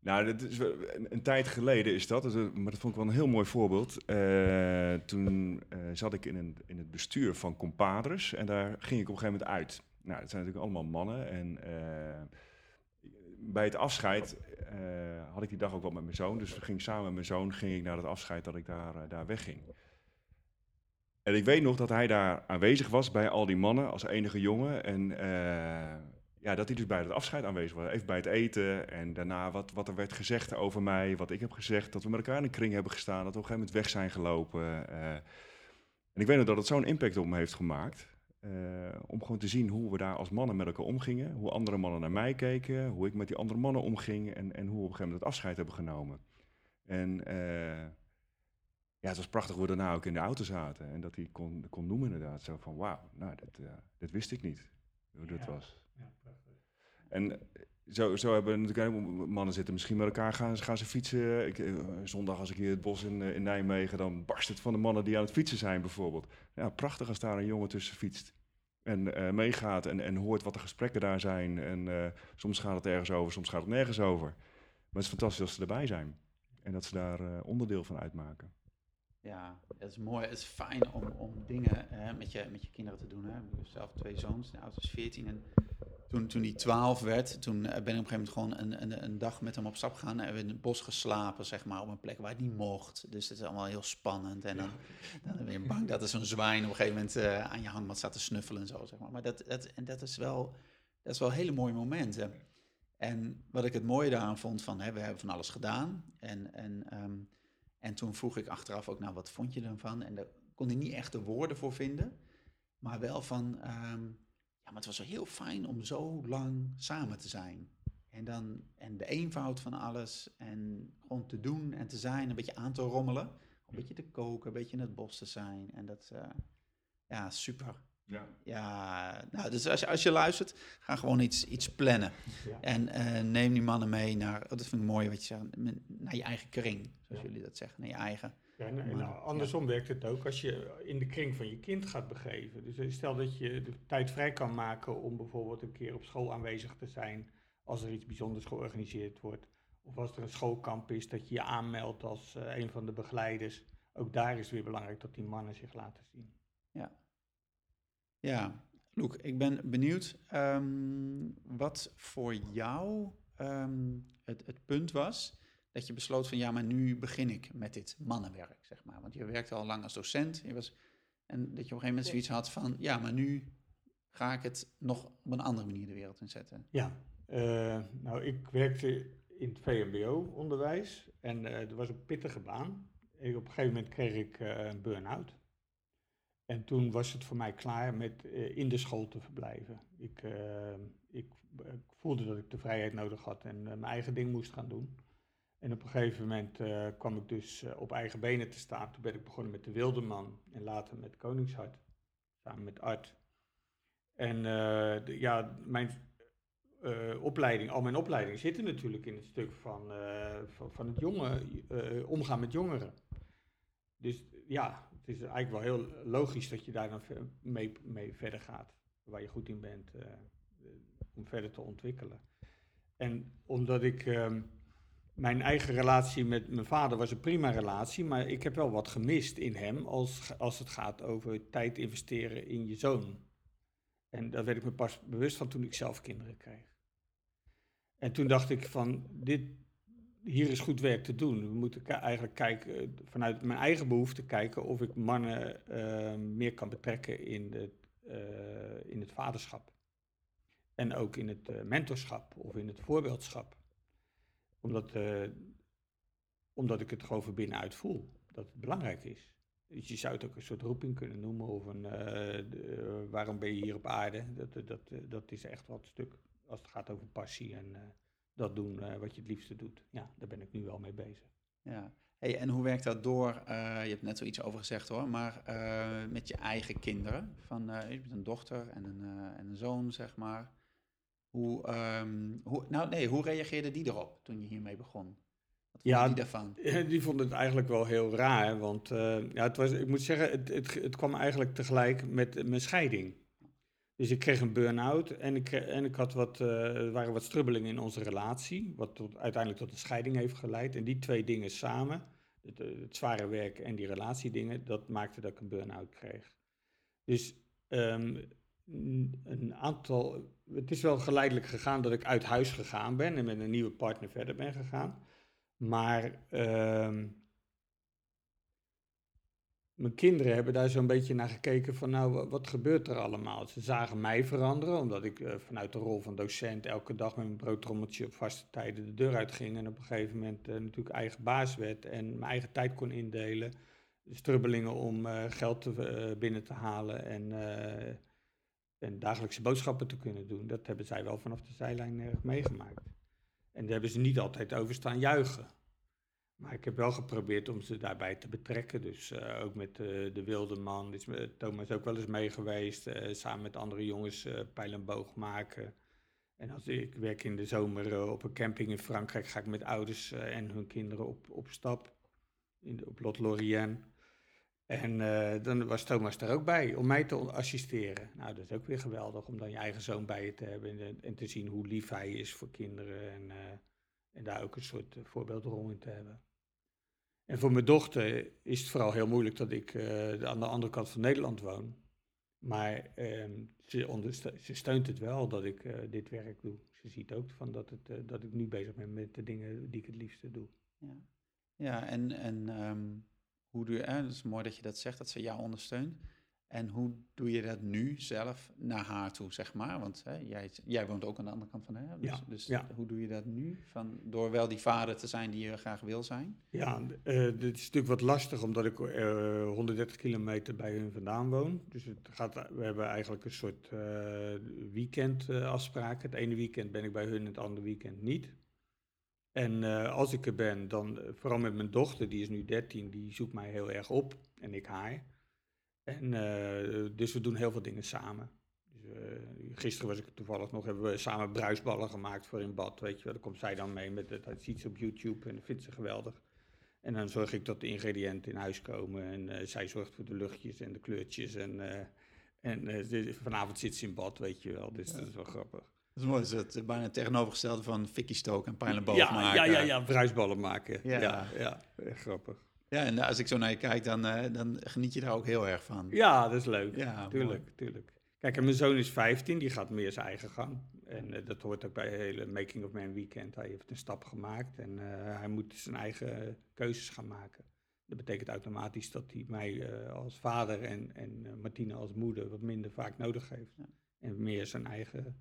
Nou, dat is wel- een, tijd geleden is dat, dus, eh, maar dat vond ik wel een heel mooi voorbeeld. Eh, toen eh, zat ik in, een, in het bestuur van Compadres en daar ging ik op een gegeven moment uit. Nou, dat zijn natuurlijk allemaal mannen. En bij het afscheid had ik die dag ook wat met mijn zoon. Dus we gingen samen met mijn zoon ging ik naar het afscheid dat ik daar, daar wegging. En ik weet nog dat hij daar aanwezig was bij al die mannen als enige jongen. En ja, dat hij dus bij het afscheid aanwezig was. Even bij het eten en daarna wat, wat er werd gezegd over mij, wat ik heb gezegd. Dat we met elkaar in een kring hebben gestaan, dat we op een gegeven moment weg zijn gelopen. eh. en ik weet nog dat het zo'n impact op me heeft gemaakt. eh, om gewoon te zien hoe we daar als mannen met elkaar omgingen. Hoe andere mannen naar mij keken, hoe ik met die andere mannen omging. En, en hoe we op een gegeven moment het afscheid hebben genomen. En eh, ja, het was prachtig hoe we daarna ook in de auto zaten. En dat hij kon, kon noemen inderdaad. Zo van, wauw, nou, dit, eh, dit wist ik niet. Hoe dat Ja. was. En zo, zo hebben natuurlijk mannen zitten misschien met elkaar gaan, gaan ze fietsen. Ik, eh, zondag als ik hier het bos in, eh, in Nijmegen, dan barst het van de mannen die aan het fietsen zijn bijvoorbeeld. Ja, prachtig als daar een jongen tussen fietst. En eh, meegaat en, en hoort wat de gesprekken daar zijn. En soms gaat het ergens over, soms gaat het nergens over. Maar het is fantastisch als ze erbij zijn. En dat ze daar onderdeel van uitmaken. Ja, het is mooi. Het is fijn om, om dingen met, je, met je kinderen te doen. Hè. Ik zelf twee zoons, de oudste is 14. En toen, toen die 12 werd, toen eh, ben ik op een gegeven moment gewoon een, een, een dag met hem op stap gegaan. En hebben we in het bos geslapen, zeg maar, op een plek waar het niet mocht. Dus het is allemaal heel spannend. En dan, dan ben je bang dat er zo'n zwijn op een gegeven moment eh, aan je hangmat staat te snuffelen en zo, zeg maar. Maar dat, dat, en dat is wel, dat is wel hele mooie momenten. En wat ik het mooie daaraan vond, van hè, we hebben van alles gedaan. En, en, ehm, en toen vroeg ik achteraf ook, nou, wat vond je ervan? En daar kon hij niet echt de woorden voor vinden. Maar wel van, ehm, maar het was wel heel fijn om zo lang samen te zijn. En dan, en de eenvoud van alles. En gewoon te doen en te zijn, een beetje aan te rommelen. Een beetje te koken, een beetje in het bos te zijn. En dat, eh, ja, super. Ja. Ja, nou, dus als je, als je luistert, ga gewoon iets, iets plannen. Ja. En eh, neem die mannen mee naar, oh, dat vind ik mooi wat je zegt, naar je eigen kring, zoals Ja. jullie dat zeggen, naar je eigen. Ja, en, en Maar- andersom werkt het ook als je in de kring van je kind gaat begeven. Dus eh, stel dat je de tijd vrij kan maken om bijvoorbeeld een keer op school aanwezig te zijn als er iets bijzonders georganiseerd wordt. Of als er een schoolkamp is, dat je je aanmeldt als eh, een van de begeleiders. Ook daar is het weer belangrijk dat die mannen zich laten zien. Ja, Loek, ik ben benieuwd ehm, wat voor jou ehm, het, het punt was dat je besloot van ja, maar nu begin ik met dit mannenwerk, zeg maar. Want je werkte al lang als docent. Je was, en dat je op een gegeven moment zoiets had van ja, maar nu ga ik het nog op een andere manier de wereld in zetten. Ja, eh, nou ik werkte in het VMBO-onderwijs en eh er was een pittige baan. En op een gegeven moment kreeg ik eh, een burn-out. En toen was het voor mij klaar met in de school te verblijven. Ik, ik, ik voelde dat ik de vrijheid nodig had en mijn eigen ding moest gaan doen. En op een gegeven moment eh, kwam ik dus eh, op eigen benen te staan. Toen ben ik begonnen met de Wilderman en later met Koningshart, samen met Art. En eh, ja, mijn opleiding, al mijn opleidingen zitten natuurlijk in het stuk van, van, van het jonge, eh, omgaan met jongeren. Dus ja, het is eigenlijk wel heel logisch dat je daar dan mee, mee verder gaat. Waar je goed in bent, om verder te ontwikkelen. En omdat ik, ehm, mijn eigen relatie met mijn vader was een prima relatie, maar ik heb wel wat gemist in hem als, als het gaat over tijd investeren in je zoon. En daar werd ik me pas bewust van toen ik zelf kinderen kreeg. En toen dacht ik van, dit, hier is goed werk te doen. We moeten eigenlijk kijken, eh, vanuit mijn eigen behoefte kijken of ik mannen eh, meer kan betrekken in, de, eh, in het vaderschap. En ook in het mentorschap of in het voorbeeldschap. Omdat, eh, omdat ik het gewoon van binnenuit voel, dat het belangrijk is. Dus je zou het ook een soort roeping kunnen noemen of een, eh, eh, waarom ben je hier op aarde? Dat, dat, dat, is echt wat stuk als het gaat over passie en dat doen wat je het liefste doet. Ja, daar ben ik nu wel mee bezig. Ja. Hey, en hoe werkt dat door? je hebt net zoiets over gezegd hoor, maar met je eigen kinderen. Van, je hebt een dochter en een, en een zoon, zeg maar. Hoe, ehm, hoe, nou nee, hoe reageerde die erop toen je hiermee begon? Wat vond Ja, die daarvan? Die vond het eigenlijk wel heel raar, want eh, ja, het was, ik moet zeggen, het, het, het kwam eigenlijk tegelijk met mijn scheiding. Dus ik kreeg een burn-out en ik, en ik had wat, eh, er waren wat strubbelingen in onze relatie, wat tot, uiteindelijk tot een scheiding heeft geleid. En die twee dingen samen, het, eh, het zware werk en die relatiedingen, dat maakte dat ik een burn-out kreeg. Dus ehm, een aantal, het is wel geleidelijk gegaan dat ik uit huis gegaan ben en met een nieuwe partner verder ben gegaan. Maar ehm, mijn kinderen hebben daar zo'n beetje naar gekeken van nou, wa- wat gebeurt er allemaal? Ze zagen mij veranderen, omdat ik eh, vanuit de rol van docent elke dag met mijn broodtrommeltje op vaste tijden de deur uitging. En op een gegeven moment eh, natuurlijk eigen baas werd en mijn eigen tijd kon indelen. Strubbelingen om eh, geld te, binnen te halen en, en dagelijkse boodschappen te kunnen doen. Dat hebben zij wel vanaf de zijlijn meegemaakt. En daar hebben ze niet altijd over staan juichen. Maar ik heb wel geprobeerd om ze daarbij te betrekken. Dus eh, ook met eh, de wilde man is Thomas ook wel eens mee geweest. eh, samen met andere jongens pijl en boog maken. En als ik werk in de zomer op een camping in Frankrijk, ga ik met ouders en hun kinderen op, op stap. In de, op Lot Lorient. En eh, dan was Thomas er ook bij om mij te assisteren. Nou, dat is ook weer geweldig om dan je eigen zoon bij je te hebben en, en te zien hoe lief hij is voor kinderen. En, eh, en daar ook een soort eh, voorbeeldrol in te hebben. En voor mijn dochter is het vooral heel moeilijk dat ik aan de andere kant van Nederland woon. Maar ehm, ze, ze steunt het wel dat ik dit werk doe. Ze ziet ook van dat, het, dat ik nu bezig ben met de dingen die ik het liefste doe. Ja, ja en, en ehm, hoe doe je, eh, het is mooi dat je dat zegt, dat ze jou ondersteunt. En hoe doe je dat nu zelf naar haar toe, zeg maar? Want hè, jij, jij woont ook aan de andere kant van haar. Dus, Ja, dus ja. hoe doe je dat nu? Van, door wel die vader te zijn die je graag wil zijn? Ja, eh dit is natuurlijk wat lastig omdat ik eh 130 kilometer bij hun vandaan woon. Dus het gaat, we hebben eigenlijk een soort eh weekendafspraak. het ene weekend ben ik bij hun, het andere weekend niet. En eh, als ik er ben, dan eh, vooral met mijn dochter, die is nu 13, die zoekt mij heel erg op en ik haar. En eh, dus we doen heel veel dingen samen. Dus, gisteren was ik toevallig nog, hebben we samen bruisballen gemaakt voor in bad. Weet je wel, daar komt zij dan mee met het, dat ziet ze op YouTube en dat vindt ze geweldig. En dan zorg ik dat de ingrediënten in huis komen. En zij zorgt voor de luchtjes en de kleurtjes. En, en vanavond zit ze in bad, weet je wel. Dus dat is wel grappig. Dat is mooi, dat is het bijna het tegenovergestelde van fikkie stoken en pijlenboog ja, maken. ja, ja, ja, bruisballen maken. Ja. Ja, grappig. Ja, en als ik zo naar je kijk, dan, eh, dan geniet je daar ook heel erg van. Ja, dat is leuk. Ja, tuurlijk, tuurlijk. Kijk, en mijn zoon is 15, die gaat meer zijn eigen gang. En eh, dat hoort ook bij het hele Making of Man weekend. Hij heeft een stap gemaakt en eh, hij moet zijn eigen keuzes gaan maken. Dat betekent automatisch dat hij mij als vader en, en Martine als moeder wat minder vaak nodig heeft. Ja. En meer zijn eigen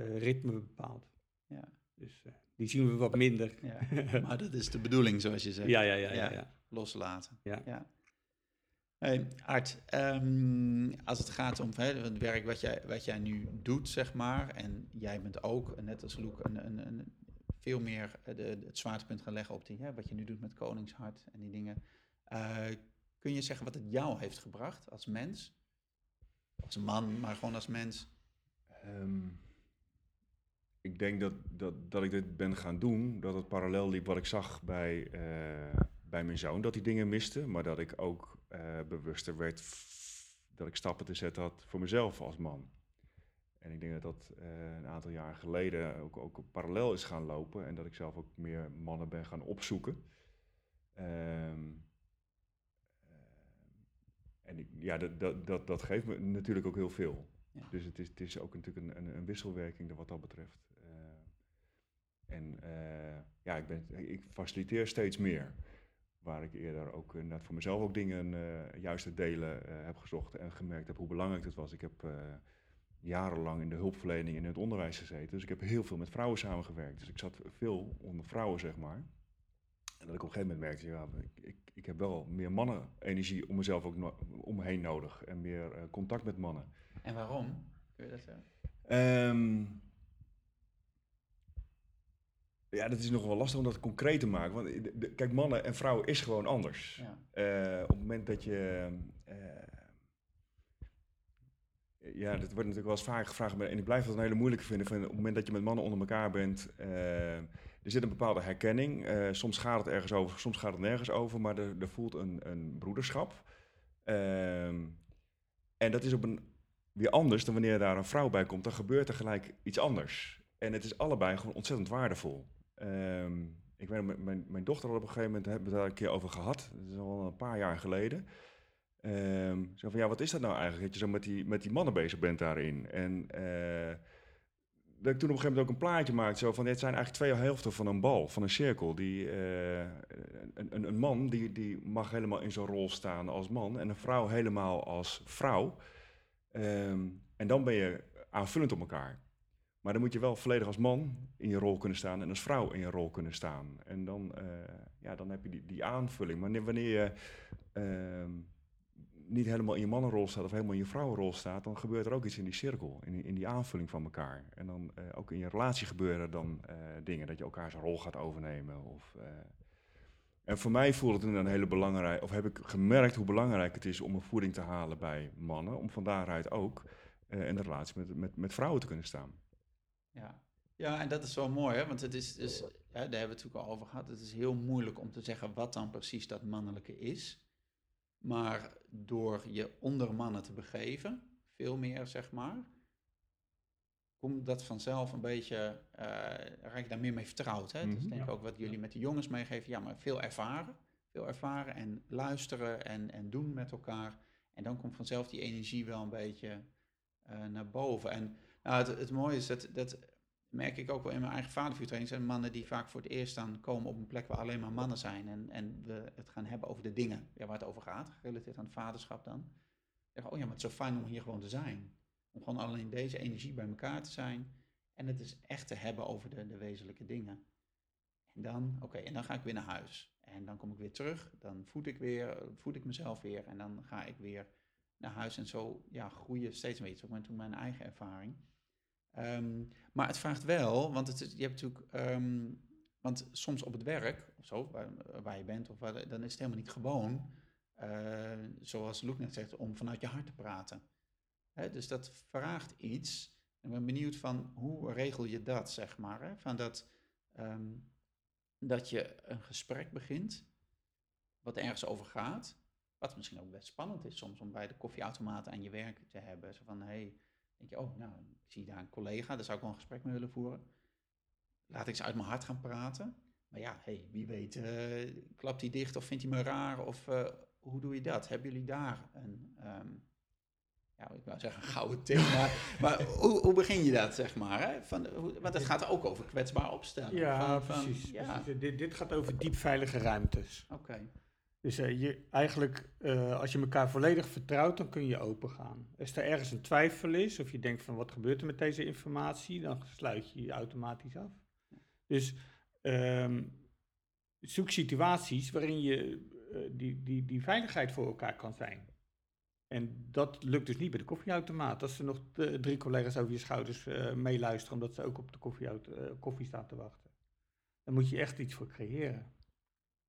ritme bepaalt. Ja. Dus eh, die zien we wat minder. Ja. Maar dat is de bedoeling, zoals je zegt. Ja, ja, ja, ja. Loslaten. Ja. Hey, Art, ehm, als het gaat om hè, het werk wat jij, wat jij nu doet, zeg maar, en jij bent ook, net als Loek, een, een, een, veel meer eh, de, het zwaartepunt gaan leggen op die, hè, wat je nu doet met Koningshart en die dingen. Eh, kun je zeggen wat het jou heeft gebracht als mens? Als man, maar gewoon als mens. Ehm, ik denk dat, dat, dat ik dit ben gaan doen, dat het parallel liep wat ik zag bij, eh, bij mijn zoon, dat hij dingen miste, maar dat ik ook eh, bewuster werd dat ik stappen te zetten had voor mezelf als man. En ik denk dat dat eh, een aantal jaar geleden ook, ook parallel is gaan lopen en dat ik zelf ook meer mannen ben gaan opzoeken. Ehm, eh, en ik, ja, dat, dat, dat, dat geeft me natuurlijk ook heel veel. Ja. Dus het is, het is ook natuurlijk een, een, een wisselwerking wat dat betreft. En eh, ja, ik, ben, ik faciliteer steeds meer. Waar ik eerder ook inderdaad voor mezelf ook dingen eh, juist het delen eh, heb gezocht en gemerkt heb hoe belangrijk het was. Ik heb jarenlang in de hulpverlening en in het onderwijs gezeten. Dus ik heb heel veel met vrouwen samengewerkt. Dus ik zat veel onder vrouwen, zeg maar. En dat ik op een gegeven moment merkte, ja, ik, ik, ik heb wel meer mannenenergie om mezelf ook no- om me heen nodig. En meer contact met mannen. En waarom? Kun je dat zeggen? Ehm, ja, dat is nog wel lastig om dat concreet te maken. Want de- de- kijk, mannen en vrouwen is gewoon anders. Ja. Eh, op het moment dat je. eh, ja, dat wordt natuurlijk wel eens vaak gevraagd. maar- En ik blijf dat een hele moeilijke vinden. Van op het moment dat je met mannen onder elkaar bent. eh, er zit een bepaalde herkenning. Soms gaat het ergens over, soms gaat het nergens over. Maar er, er voelt een, een broederschap. Ehm, en dat is op een weer anders dan wanneer daar een vrouw bij komt. Dan gebeurt er gelijk iets anders. En het is allebei gewoon ontzettend waardevol. Ehm, ik weet mijn- mijn, dochter had op een gegeven moment, hebben we daar een keer over gehad. Dat is al een paar jaar geleden. Ehm zo van, ja, wat is dat nou eigenlijk? Dat je zo met die, met die mannen bezig bent daarin. En eh, dat ik toen op een gegeven moment ook een plaatje maakte. Zo van, het zijn eigenlijk twee helften van een bal, van een cirkel. Die, eh, een, een, een, man die, die mag helemaal in zijn rol staan als man. En een vrouw helemaal als vrouw. Ehm, en dan ben je aanvullend op elkaar. Maar dan moet je wel volledig als man in je rol kunnen staan en als vrouw in je rol kunnen staan. En dan, uh, ja, dan heb je die, die aanvulling. Maar wanneer je uh, niet helemaal in je mannenrol staat of helemaal in je vrouwenrol staat, dan gebeurt er ook iets in die cirkel, in, in die aanvulling van elkaar. En dan uh, ook in je relatie gebeuren dan dingen, dat je elkaars rol gaat overnemen. Of, en voor mij voelde het een hele belangrijk, of heb ik gemerkt hoe belangrijk het is om een voeding te halen bij mannen, om van daaruit ook in de relatie met, met, met vrouwen te kunnen staan. Ja. ja, en dat is wel mooi, hè? want het is, dus, daar hebben we het natuurlijk al over gehad. Het is heel moeilijk om te zeggen wat dan precies dat mannelijke is. Maar door je onder mannen te begeven, veel meer zeg maar, komt dat vanzelf een beetje, uh, raak je daar meer mee vertrouwd. Hè? Mm -hmm. Dus denk ook wat jullie met de jongens meegeven, ja, maar veel ervaren. Veel ervaren en luisteren en, en doen met elkaar. En dan komt vanzelf die energie wel een beetje uh, naar boven. En nou, het, het mooie is, dat, dat merk ik ook wel in mijn eigen vadervuurtraining, zijn mannen die vaak voor het eerst dan komen op een plek waar alleen maar mannen zijn en, en we het gaan hebben over de dingen ja, waar het over gaat, gerelateerd aan het vaderschap dan. Zeggen, oh ja, maar het is zo fijn om hier gewoon te zijn. Om gewoon alleen deze energie bij elkaar te zijn en het is echt te hebben over de, de wezenlijke dingen. En dan, oké, en dan ga ik weer naar huis. En dan kom ik weer terug, dan voed ik weer, voed ik mezelf weer en dan ga ik weer naar huis en zo ja, groeien steeds een beetje. Ook mijn eigen ervaring. Um, maar het vraagt wel, want het je hebt natuurlijk, um, want soms op het werk of zo, waar, waar je bent, of waar, dan is het helemaal niet gewoon, uh, zoals Luc net zegt, om vanuit je hart te praten. Hè, dus dat vraagt iets. En ik ben benieuwd van hoe regel je dat, zeg maar. Hè? Van dat, um, dat je een gesprek begint, wat ergens over gaat, wat misschien ook best spannend is soms om bij de koffieautomaat aan je werk te hebben. Zo van, hé, hey, denk je, oh, nou, ik zie daar een collega, daar zou ik wel een gesprek mee willen voeren. Laat ik ze uit mijn hart gaan praten. Maar ja, hey, wie weet, uh, klapt hij dicht of vindt hij me raar? Of uh, hoe doe je dat? Hebben jullie daar een, um, ja, ik wou zeggen een gouden tip, maar, maar hoe, hoe, begin je dat, zeg maar? Hè? Van, hoe, want het gaat ook over kwetsbaar opstellen. Ja, van, precies. Van, ja. precies. Dit, dit, gaat over diepveilige ruimtes. Oké. Okay. Dus uh, je, eigenlijk, uh, als je elkaar volledig vertrouwt, dan kun je open gaan. Als er ergens een twijfel is, of je denkt van wat gebeurt er met deze informatie, dan sluit je je automatisch af. Dus um, zoek situaties waarin je uh, die, die, die veiligheid voor elkaar kan zijn. En dat lukt dus niet bij de koffieautomaat. Als er nog drie collega's over je schouders meeluisteren, omdat ze ook op de koffie staan te wachten. Dan moet je echt iets voor creëren.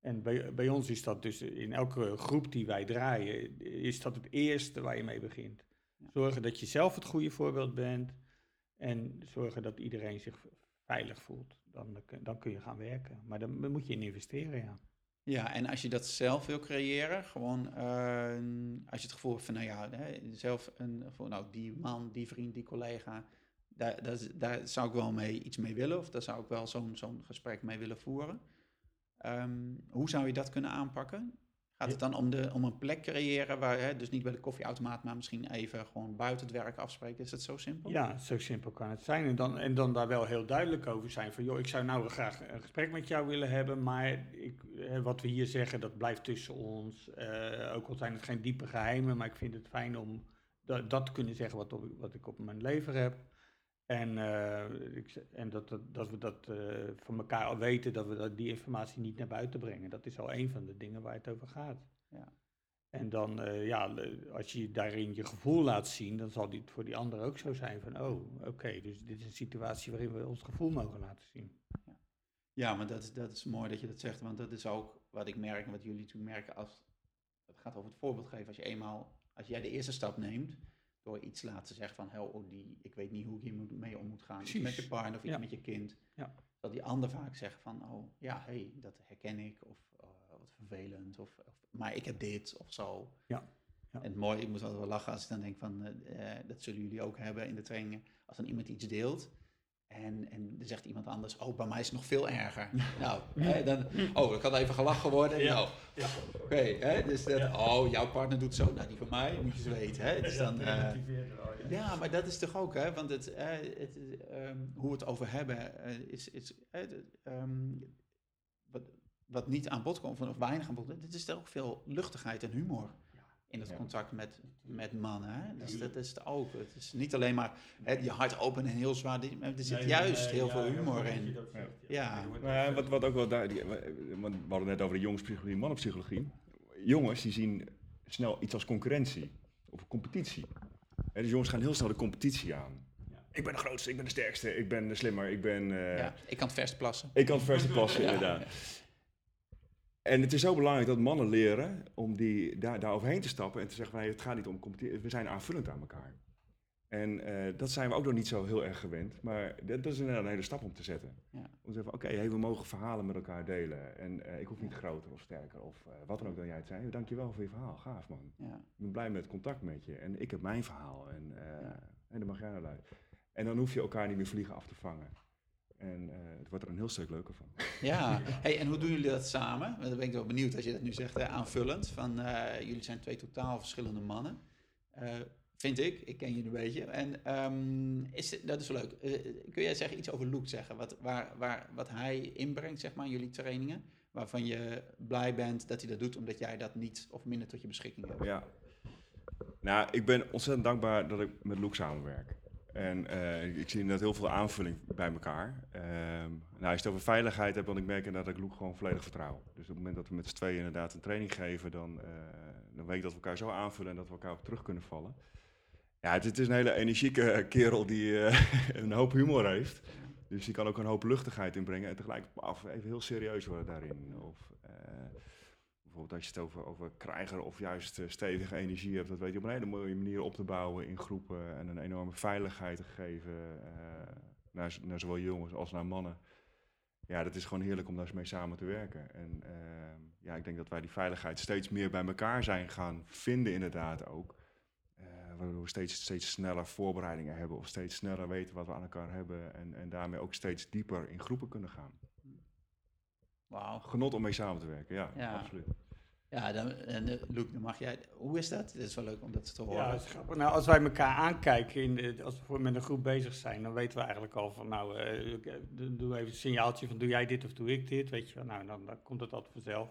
En bij, bij ons is dat dus in elke groep die wij draaien, is dat het eerste waar je mee begint. Zorgen dat je zelf het goede voorbeeld bent en zorgen dat iedereen zich veilig voelt. Dan, dan kun je gaan werken. Maar dan moet je in investeren, ja. Ja, en als je dat zelf wil creëren, gewoon uh, als je het gevoel hebt van, nou ja, hè, zelf een, voor, nou, die man, die vriend, die collega, daar, daar, daar zou ik wel mee iets mee willen, of daar zou ik wel zo'n zo'n gesprek mee willen voeren. Um, hoe zou je dat kunnen aanpakken? Gaat het dan om, de, om een plek creëren waar, hè, dus niet bij de koffieautomaat, maar misschien even gewoon buiten het werk afspreken? Is dat zo simpel? Ja, zo simpel kan het zijn. En dan, en dan daar wel heel duidelijk over zijn van, joh, ik zou nou graag een gesprek met jou willen hebben, maar ik, wat we hier zeggen, dat blijft tussen ons. Uh, ook al zijn het geen diepe geheimen, maar ik vind het fijn om dat, dat te kunnen zeggen wat, op, wat ik op mijn leven heb. En, uh, ik, en dat, dat, dat, we dat uh, van elkaar al weten, dat we dat, die informatie niet naar buiten brengen. Dat is al een van de dingen waar het over gaat. Ja. En dan, uh, ja, als je daarin je gevoel laat zien, dan zal dit voor die ander ook zo zijn van, oh, oké, okay, dus dit is een situatie waarin we ons gevoel mogen laten zien. Ja, ja maar dat is, dat is mooi dat je dat zegt, want dat is ook wat ik merk en wat jullie toen merken als, het gaat over het voorbeeld geven, als je eenmaal, als jij de eerste stap neemt, door iets laten zeggen van, hel, oh, die, ik weet niet hoe ik hiermee om moet gaan. Iets met je partner of iets ja. met je kind. Ja. Dat die ander vaak zegt van, oh ja, hey, dat herken ik. Of uh, wat vervelend. Of, of, maar ik heb dit of zo. Ja. ja. En het mooie, ik moet altijd wel lachen als ik dan denk van, uh, dat zullen jullie ook hebben in de trainingen. Als dan iemand iets deelt. En, en dan zegt iemand anders, oh, bij mij is het nog veel erger. nou, hè, dan, oh, ik had even gelachen worden. Ja. Nou, ja. Oké, okay, dus dat, oh, jouw partner doet zo. Nou, die van mij, moet je eens weten. Hè? Dus dan, uh, Ja, maar dat is toch ook, hè? Want het, eh, het, ehm, hoe we het over hebben, eh, is, is eh, ehm, wat, wat niet aan bod komt, of weinig aan bod komt. Het is toch ook veel luchtigheid en humor in het Ja. contact met, met mannen. Hè? Dus dat is het ook. Het is niet alleen maar hè, je hart open en heel zwaar, die- maar er zit juist heel veel humor in. Ja. Ja, wat, wat ook wel daar, die- want we hadden net over de jongenspsychologie en mannenpsychologie. Jongens die zien snel iets als concurrentie of competitie. En dus jongens gaan heel snel de competitie aan. Ik ben de grootste, ik ben de sterkste, ik ben de slimmer, ik ben... eh, Ja, ik kan het verst plassen. Ik kan het verste passen, inderdaad. En het is zo belangrijk dat mannen leren om die, daar, daar overheen te stappen en te zeggen: van, hey, het gaat niet om competitie, we zijn aanvullend aan elkaar. En eh, dat zijn we ook nog niet zo heel erg gewend, maar dat, dat is inderdaad een hele stap om te zetten. Ja. Om te zeggen: oké, hey, we mogen verhalen met elkaar delen. En eh, ik hoef niet groter of sterker of eh, wat dan ook dan jij het zijn. Dankjewel voor je verhaal, gaaf man. Ja. Ik ben blij met het contact met je. En ik heb mijn verhaal. En, Ja. en dan mag jij naar luisteren. En dan hoef je elkaar niet meer vliegen af te vangen. En eh, het wordt er een heel stuk leuker van. Ja, hey, en hoe doen jullie dat samen? Want dan ben ik wel benieuwd als je dat nu zegt, hè, aanvullend. Van, eh, jullie zijn twee totaal verschillende mannen. Eh, vind ik, ik ken jullie een beetje. En ehm, is, dat is leuk. Kun jij zeggen, iets over Luke zeggen? Wat, waar, waar, wat hij inbrengt, zeg maar, in jullie trainingen? Waarvan je blij bent dat hij dat doet, omdat jij dat niet of minder tot je beschikking hebt. Ja. Nou, ik ben ontzettend dankbaar dat ik met Loek samenwerk. En eh, ik zie inderdaad heel veel aanvulling bij elkaar. Ehm, nou, als je het over veiligheid hebt, dan ik merk inderdaad dat ik Loek gewoon volledig vertrouw. Dus op het moment dat we met z'n tweeën inderdaad een training geven, dan, eh, weet ik dat we elkaar zo aanvullen en dat we elkaar op terug kunnen vallen. Ja, het, is een hele energieke kerel die eh, een hoop humor heeft. Dus die kan ook een hoop luchtigheid inbrengen en tegelijk af, even heel serieus worden daarin. Of, eh, bijvoorbeeld als je het over, over krijger of juist eh, stevige energie hebt, dat weet je op een hele mooie manier op te bouwen in groepen en een enorme veiligheid te geven eh, naar, naar zowel jongens als naar mannen. Ja, dat is gewoon heerlijk om daar eens mee samen te werken. En eh, ja, ik denk dat wij die veiligheid steeds meer bij elkaar zijn gaan vinden inderdaad ook. Eh, waardoor we steeds, steeds sneller voorbereidingen hebben of steeds sneller weten wat we aan elkaar hebben en, en daarmee ook steeds dieper in groepen kunnen gaan. Wauw. Genot om mee samen te werken, ja, Ja. absoluut. Ja, dan, en uh, Luke, dan mag jij... Hoe is dat? Het is wel leuk om dat te horen. Ja, dat is grappig. Nou, als wij elkaar aankijken, in als we met een groep bezig zijn, dan weten we eigenlijk al van, nou, eh, eh, doe- even een signaaltje van, doe jij dit of doe ik dit, weet je. Nou, dan, dan komt het altijd vanzelf.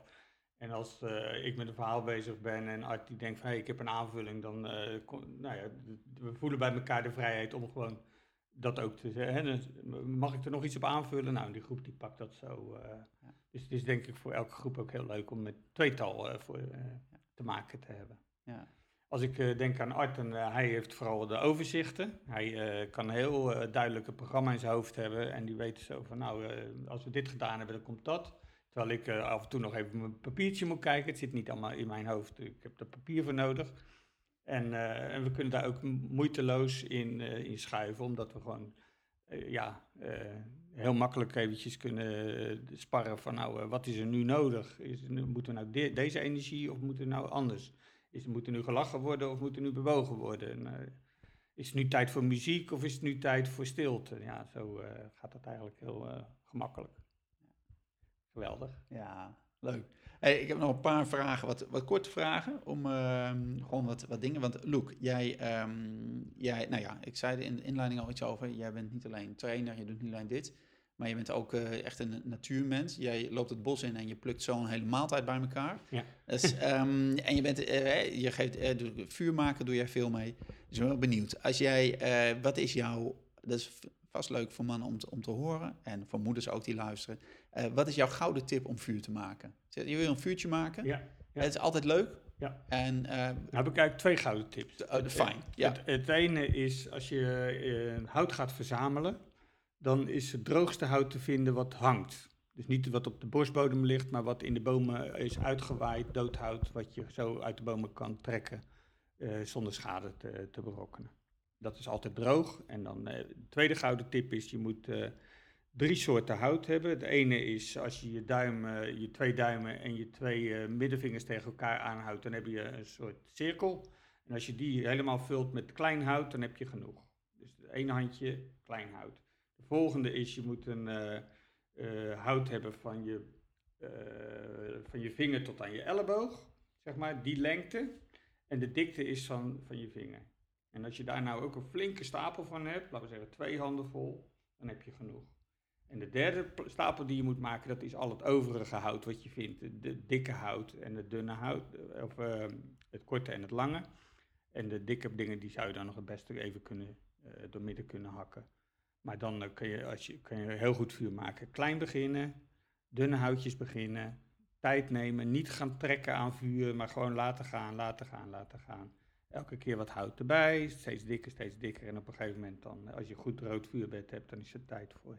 En als eh, ik met een verhaal bezig ben en Art die denkt van, hé, ik heb een aanvulling, dan, eh, nou ja, we voelen bij elkaar de vrijheid om gewoon dat ook te zeggen. Dus, mag ik er nog iets op aanvullen? Nou, die groep die pakt dat zo. Dus het is denk ik voor elke groep ook heel leuk om met tweetal eh, voor, eh, te maken te hebben. Ja. Als ik eh, denk aan Art, eh, hij heeft vooral de overzichten. Hij kan een heel duidelijk een programma in zijn hoofd hebben. En die weet zo van, nou, als we dit gedaan hebben, dan komt dat. Terwijl ik af en toe nog even mijn papiertje moet kijken. Het zit niet allemaal in mijn hoofd. Ik heb er papier voor nodig. En, en we kunnen daar ook moeiteloos in, in schuiven, omdat we gewoon ja, eh, heel makkelijk eventjes kunnen eh, sparren van nou, eh, wat is er nu nodig? Is, moeten nou de- deze energie of moet er nou anders? Is, moet er nu gelachen worden of moet er nu bewogen worden? En, eh, is het nu tijd voor muziek of is het nu tijd voor stilte? Ja, zo eh, gaat dat eigenlijk heel eh, gemakkelijk. Geweldig. Ja, leuk. Hey, ik heb nog een paar vragen, wat, wat korte vragen, om ehm, gewoon wat, wat dingen. Want Loek, jij, ehm, jij, nou ja, ik zei er in de inleiding al iets over. Jij bent niet alleen trainer, je doet niet alleen dit, maar je bent ook eh, echt een natuurmens. Jij loopt het bos in en je plukt zo een hele maaltijd bij elkaar. Ja. Dus, ehm, en je bent, eh, je geeft, eh, doe- vuur maken doe jij veel mee. Dus ik ben wel benieuwd. Als jij, wat is jouw, dat is leuk voor mannen om te, om te horen en voor moeders ook die luisteren. Eh, wat is jouw gouden tip om vuur te maken? Je wil een vuurtje maken. Ja, ja. Het is altijd leuk. Ja. En eh, Nou heb ik eigenlijk twee gouden tips. fijn. Ja. Het, het ene is als je eh, hout gaat verzamelen, dan is het droogste hout te vinden wat hangt. Dus niet wat op de bosbodem ligt, maar wat in de bomen is uitgewaaid, doodhout, wat je zo uit de bomen kan trekken zonder schade te, te berokkenen. Dat is altijd droog. En dan eh, de tweede gouden tip is, je moet eh, drie soorten hout hebben. Het ene is als je je duim, eh, je twee duimen en je twee middenvingers tegen elkaar aanhoudt, dan heb je een soort cirkel. En als je die helemaal vult met klein hout, dan heb je genoeg. Dus één handje klein hout. De volgende is, je moet een hout hebben van je, van je vinger tot aan je elleboog. Zeg maar, die lengte. En de dikte is van, van je vinger. En als je daar nou ook een flinke stapel van hebt, laten we zeggen twee handen vol, dan heb je genoeg. En de derde stapel die je moet maken, dat is al het overige hout wat je vindt. De, dikke hout en het dunne hout, eh, of eh, het korte en het lange. En de dikke dingen, die zou je dan nog het beste even kunnen, eh doormidden kunnen hakken. Maar dan eh, kun, je, als je, kun je heel goed vuur maken. Klein beginnen, dunne houtjes beginnen, tijd nemen, niet gaan trekken aan vuur, maar gewoon laten gaan, laten gaan, laten gaan. Elke keer wat hout erbij, steeds dikker, steeds dikker. En op een gegeven moment dan, als je goed rood vuurbed hebt, dan is het tijd voor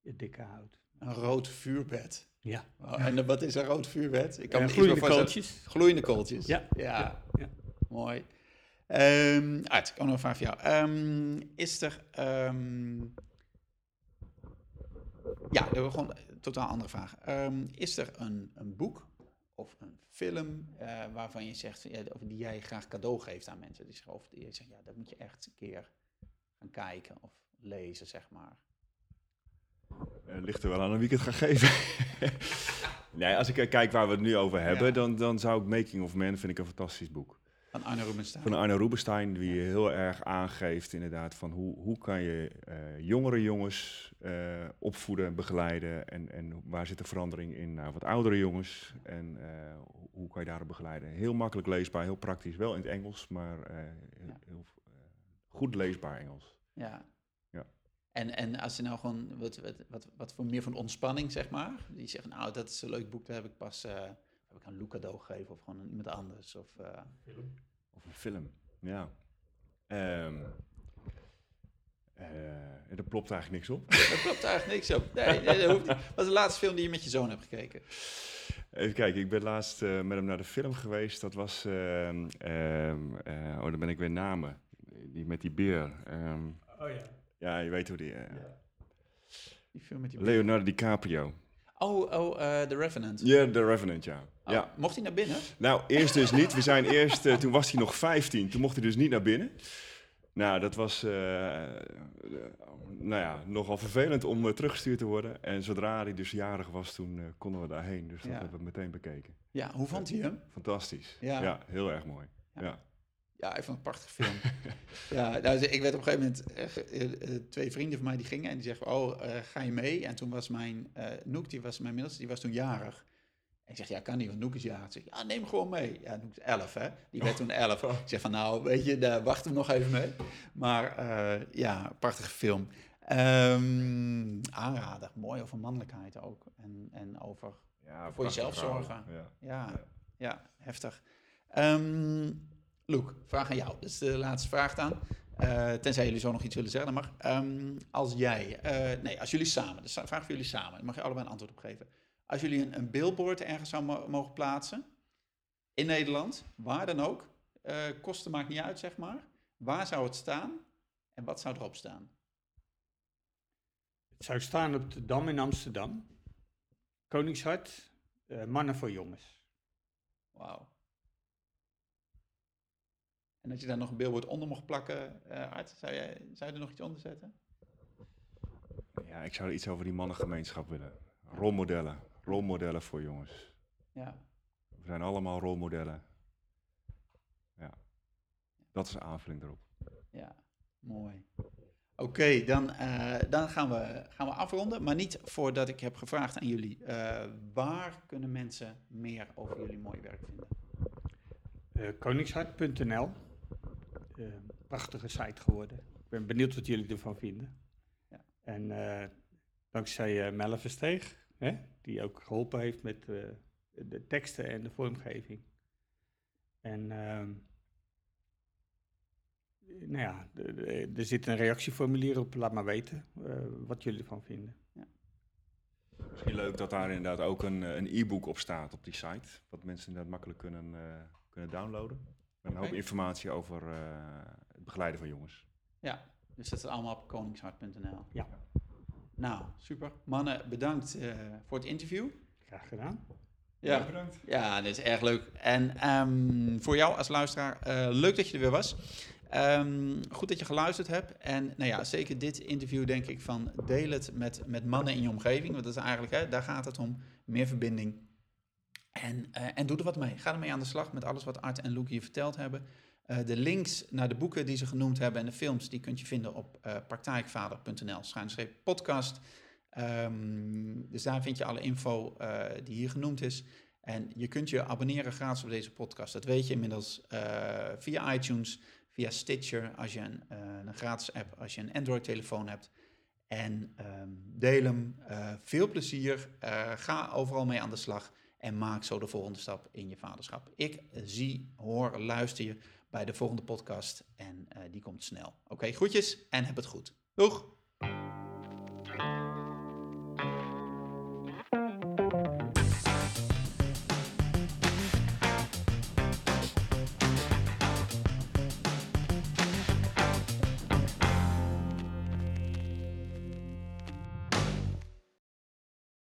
je dikke hout. Een rood vuurbed. Ja. Oh, en wat is een rood vuurbed? Ik me iets gloeiende kooltjes. Gloeiende kooltjes. Ja. ja. Ja. Mooi. Art, ik heb nog een vraag voor jou. Ehm, is er... ehm, ja, dat is gewoon een totaal andere vraag. Is er een, een boek of een film eh, waarvan je zegt, ja, of die jij graag cadeau geeft aan mensen? Die zeggen, of die zegt, ja, dat moet je echt een keer gaan kijken of lezen, zeg maar. Eh, ligt er wel aan wie ik het ga geven. nee, als ik kijk waar we het nu over hebben, Ja. dan, dan zou ik Making of Man, vind ik een fantastisch boek. Van Arno Rubenstein. Van Arno Rubenstein, die heel erg aangeeft inderdaad van hoe, hoe kan je eh, jongere jongens eh, opvoeden en begeleiden en, en waar zit de verandering in naar wat oudere jongens en eh, hoe- kan je daarop begeleiden. Heel makkelijk leesbaar, heel praktisch, wel in het Engels, maar heel, Ja. heel, goed leesbaar Engels. Ja. Ja. En, en als je nou gewoon, wat, wat, wat, wat voor meer van ontspanning, zeg maar. Die zeggen, nou, dat is een leuk boek, daar heb ik pas, heb ik aan Lou cadeau gegeven of gewoon aan iemand anders. Of, eh, Of een film, ja. Ehm eh, er plopt eigenlijk niks op. daar klopt eigenlijk niks op. Nee, nee, dat hoeft niet. Wat is de laatste film die je met je zoon hebt gekeken? Even kijken, ik ben laatst eh, met hem naar de film geweest. Dat was, ehm, ehm, eh, oh dan ben ik weer namen. Die met die beer. Ehm, Oh ja. ja, je weet hoe die... eh, Die film met die... Leonardo DiCaprio. Oh, oh, eh The Revenant. Ja, The Revenant, ja. Oh, ja. Mocht hij naar binnen? Nou, eerst dus niet. We zijn eerst, eh, toen was hij nog 15. Toen mocht hij dus niet naar binnen. Nou, dat was eh, nou ja, nogal vervelend om teruggestuurd te worden. En zodra hij dus jarig was, toen konden we daarheen. Dus dat Ja. hebben we meteen bekeken. Ja, hoe vond hij hem? Fantastisch. Ja. Ja, heel erg mooi. Ja. Ja. Ja, ik vond het een prachtige film. ja, nou, ik werd op een gegeven moment, eh, eh, eh, twee vrienden van mij die gingen en die zeggen, oh, ga je mee? En toen was mijn, eh Noek, die was mijn middelste, die was toen jarig. En ik zeg, ja, kan niet, want Noek is jarig. Zeg, ja, neem hem gewoon mee. Ja, Noek is elf, hè. Die werd toen elf. Ik zeg van, nou, weet je, daar wachten we nog even mee. Maar eh, ja, prachtige film. Ehm aanrader, mooi over mannelijkheid ook. En, en over, Ja, Voor jezelf zorgen. Ja. ja, Ja. ja, heftig. Ehm Loek, vraag aan jou. Dat is de laatste vraag dan. Eh, tenzij jullie zo nog iets willen zeggen, dan mag. Ehm, als jij, eh, nee, als jullie samen, dus vraag voor jullie samen, daar mag je allebei een antwoord op geven. Als jullie een, een billboard ergens zou mo- mogen plaatsen, in Nederland, waar dan ook, eh, kosten maakt niet uit, zeg maar. Waar zou het staan en wat zou erop staan? Het zou staan op de Dam in Amsterdam. Koningshart, mannen voor jongens. Wauw. En dat je daar nog een billboard onder mocht plakken, eh Art, zou, jij, zou je er nog iets onder zetten? ja, ik zou iets over die mannengemeenschap willen. Rolmodellen. Rolmodellen voor jongens. Ja. We zijn allemaal rolmodellen. Ja. Dat is een aanvulling erop. Ja, mooi. Oké, dan, eh, dan gaan, we, gaan we afronden. Maar niet voordat ik heb gevraagd aan jullie. eh, waar kunnen mensen meer over jullie mooie werk vinden? Eh, koningshart.nl. Eh, prachtige site geworden. Ik ben benieuwd wat jullie ervan vinden. Ja. En eh, dankzij uh, Melle Versteeg, hè, die ook geholpen heeft met eh, de teksten en de vormgeving. En ehm, nou ja, er zit een reactieformulier op. Laat maar weten eh, wat jullie ervan vinden. Misschien leuk dat daar inderdaad ook een, een e-book op staat op die site. Wat mensen inderdaad makkelijk kunnen, eh, kunnen downloaden. Met een hoop informatie over eh, het begeleiden van jongens. Ja, dus dat is allemaal op koningshart.nl. Ja. Nou, super. Mannen, bedankt eh, voor het interview. Graag gedaan. Ja, bedankt. Ja, dit is erg leuk. En ehm, voor jou als luisteraar, eh, leuk dat je er weer was. Ehm, goed dat je geluisterd hebt. En nou ja, zeker dit interview denk ik van deel het met, met mannen in je omgeving. Want dat is eigenlijk, hè, daar gaat het om. Meer verbinding. En, eh, en doe er wat mee. Ga ermee aan de slag met alles wat Art en Luke hier verteld hebben. Uh, de links naar de boeken die ze genoemd hebben en de films, die kunt je vinden op uh, praktijkvader.nl, podcast. Um, dus daar vind je alle info die hier genoemd is. En je kunt je abonneren gratis op deze podcast. Dat weet je inmiddels via iTunes, via Stitcher, als je een, een gratis app, als je een Android-telefoon hebt. En um, deel hem. veel plezier. ga overal mee aan de slag. En maak zo de volgende stap in je vaderschap. Ik zie, hoor, luister je bij de volgende podcast. En uh, die komt snel. Oké, okay, groetjes en heb het goed. Doeg!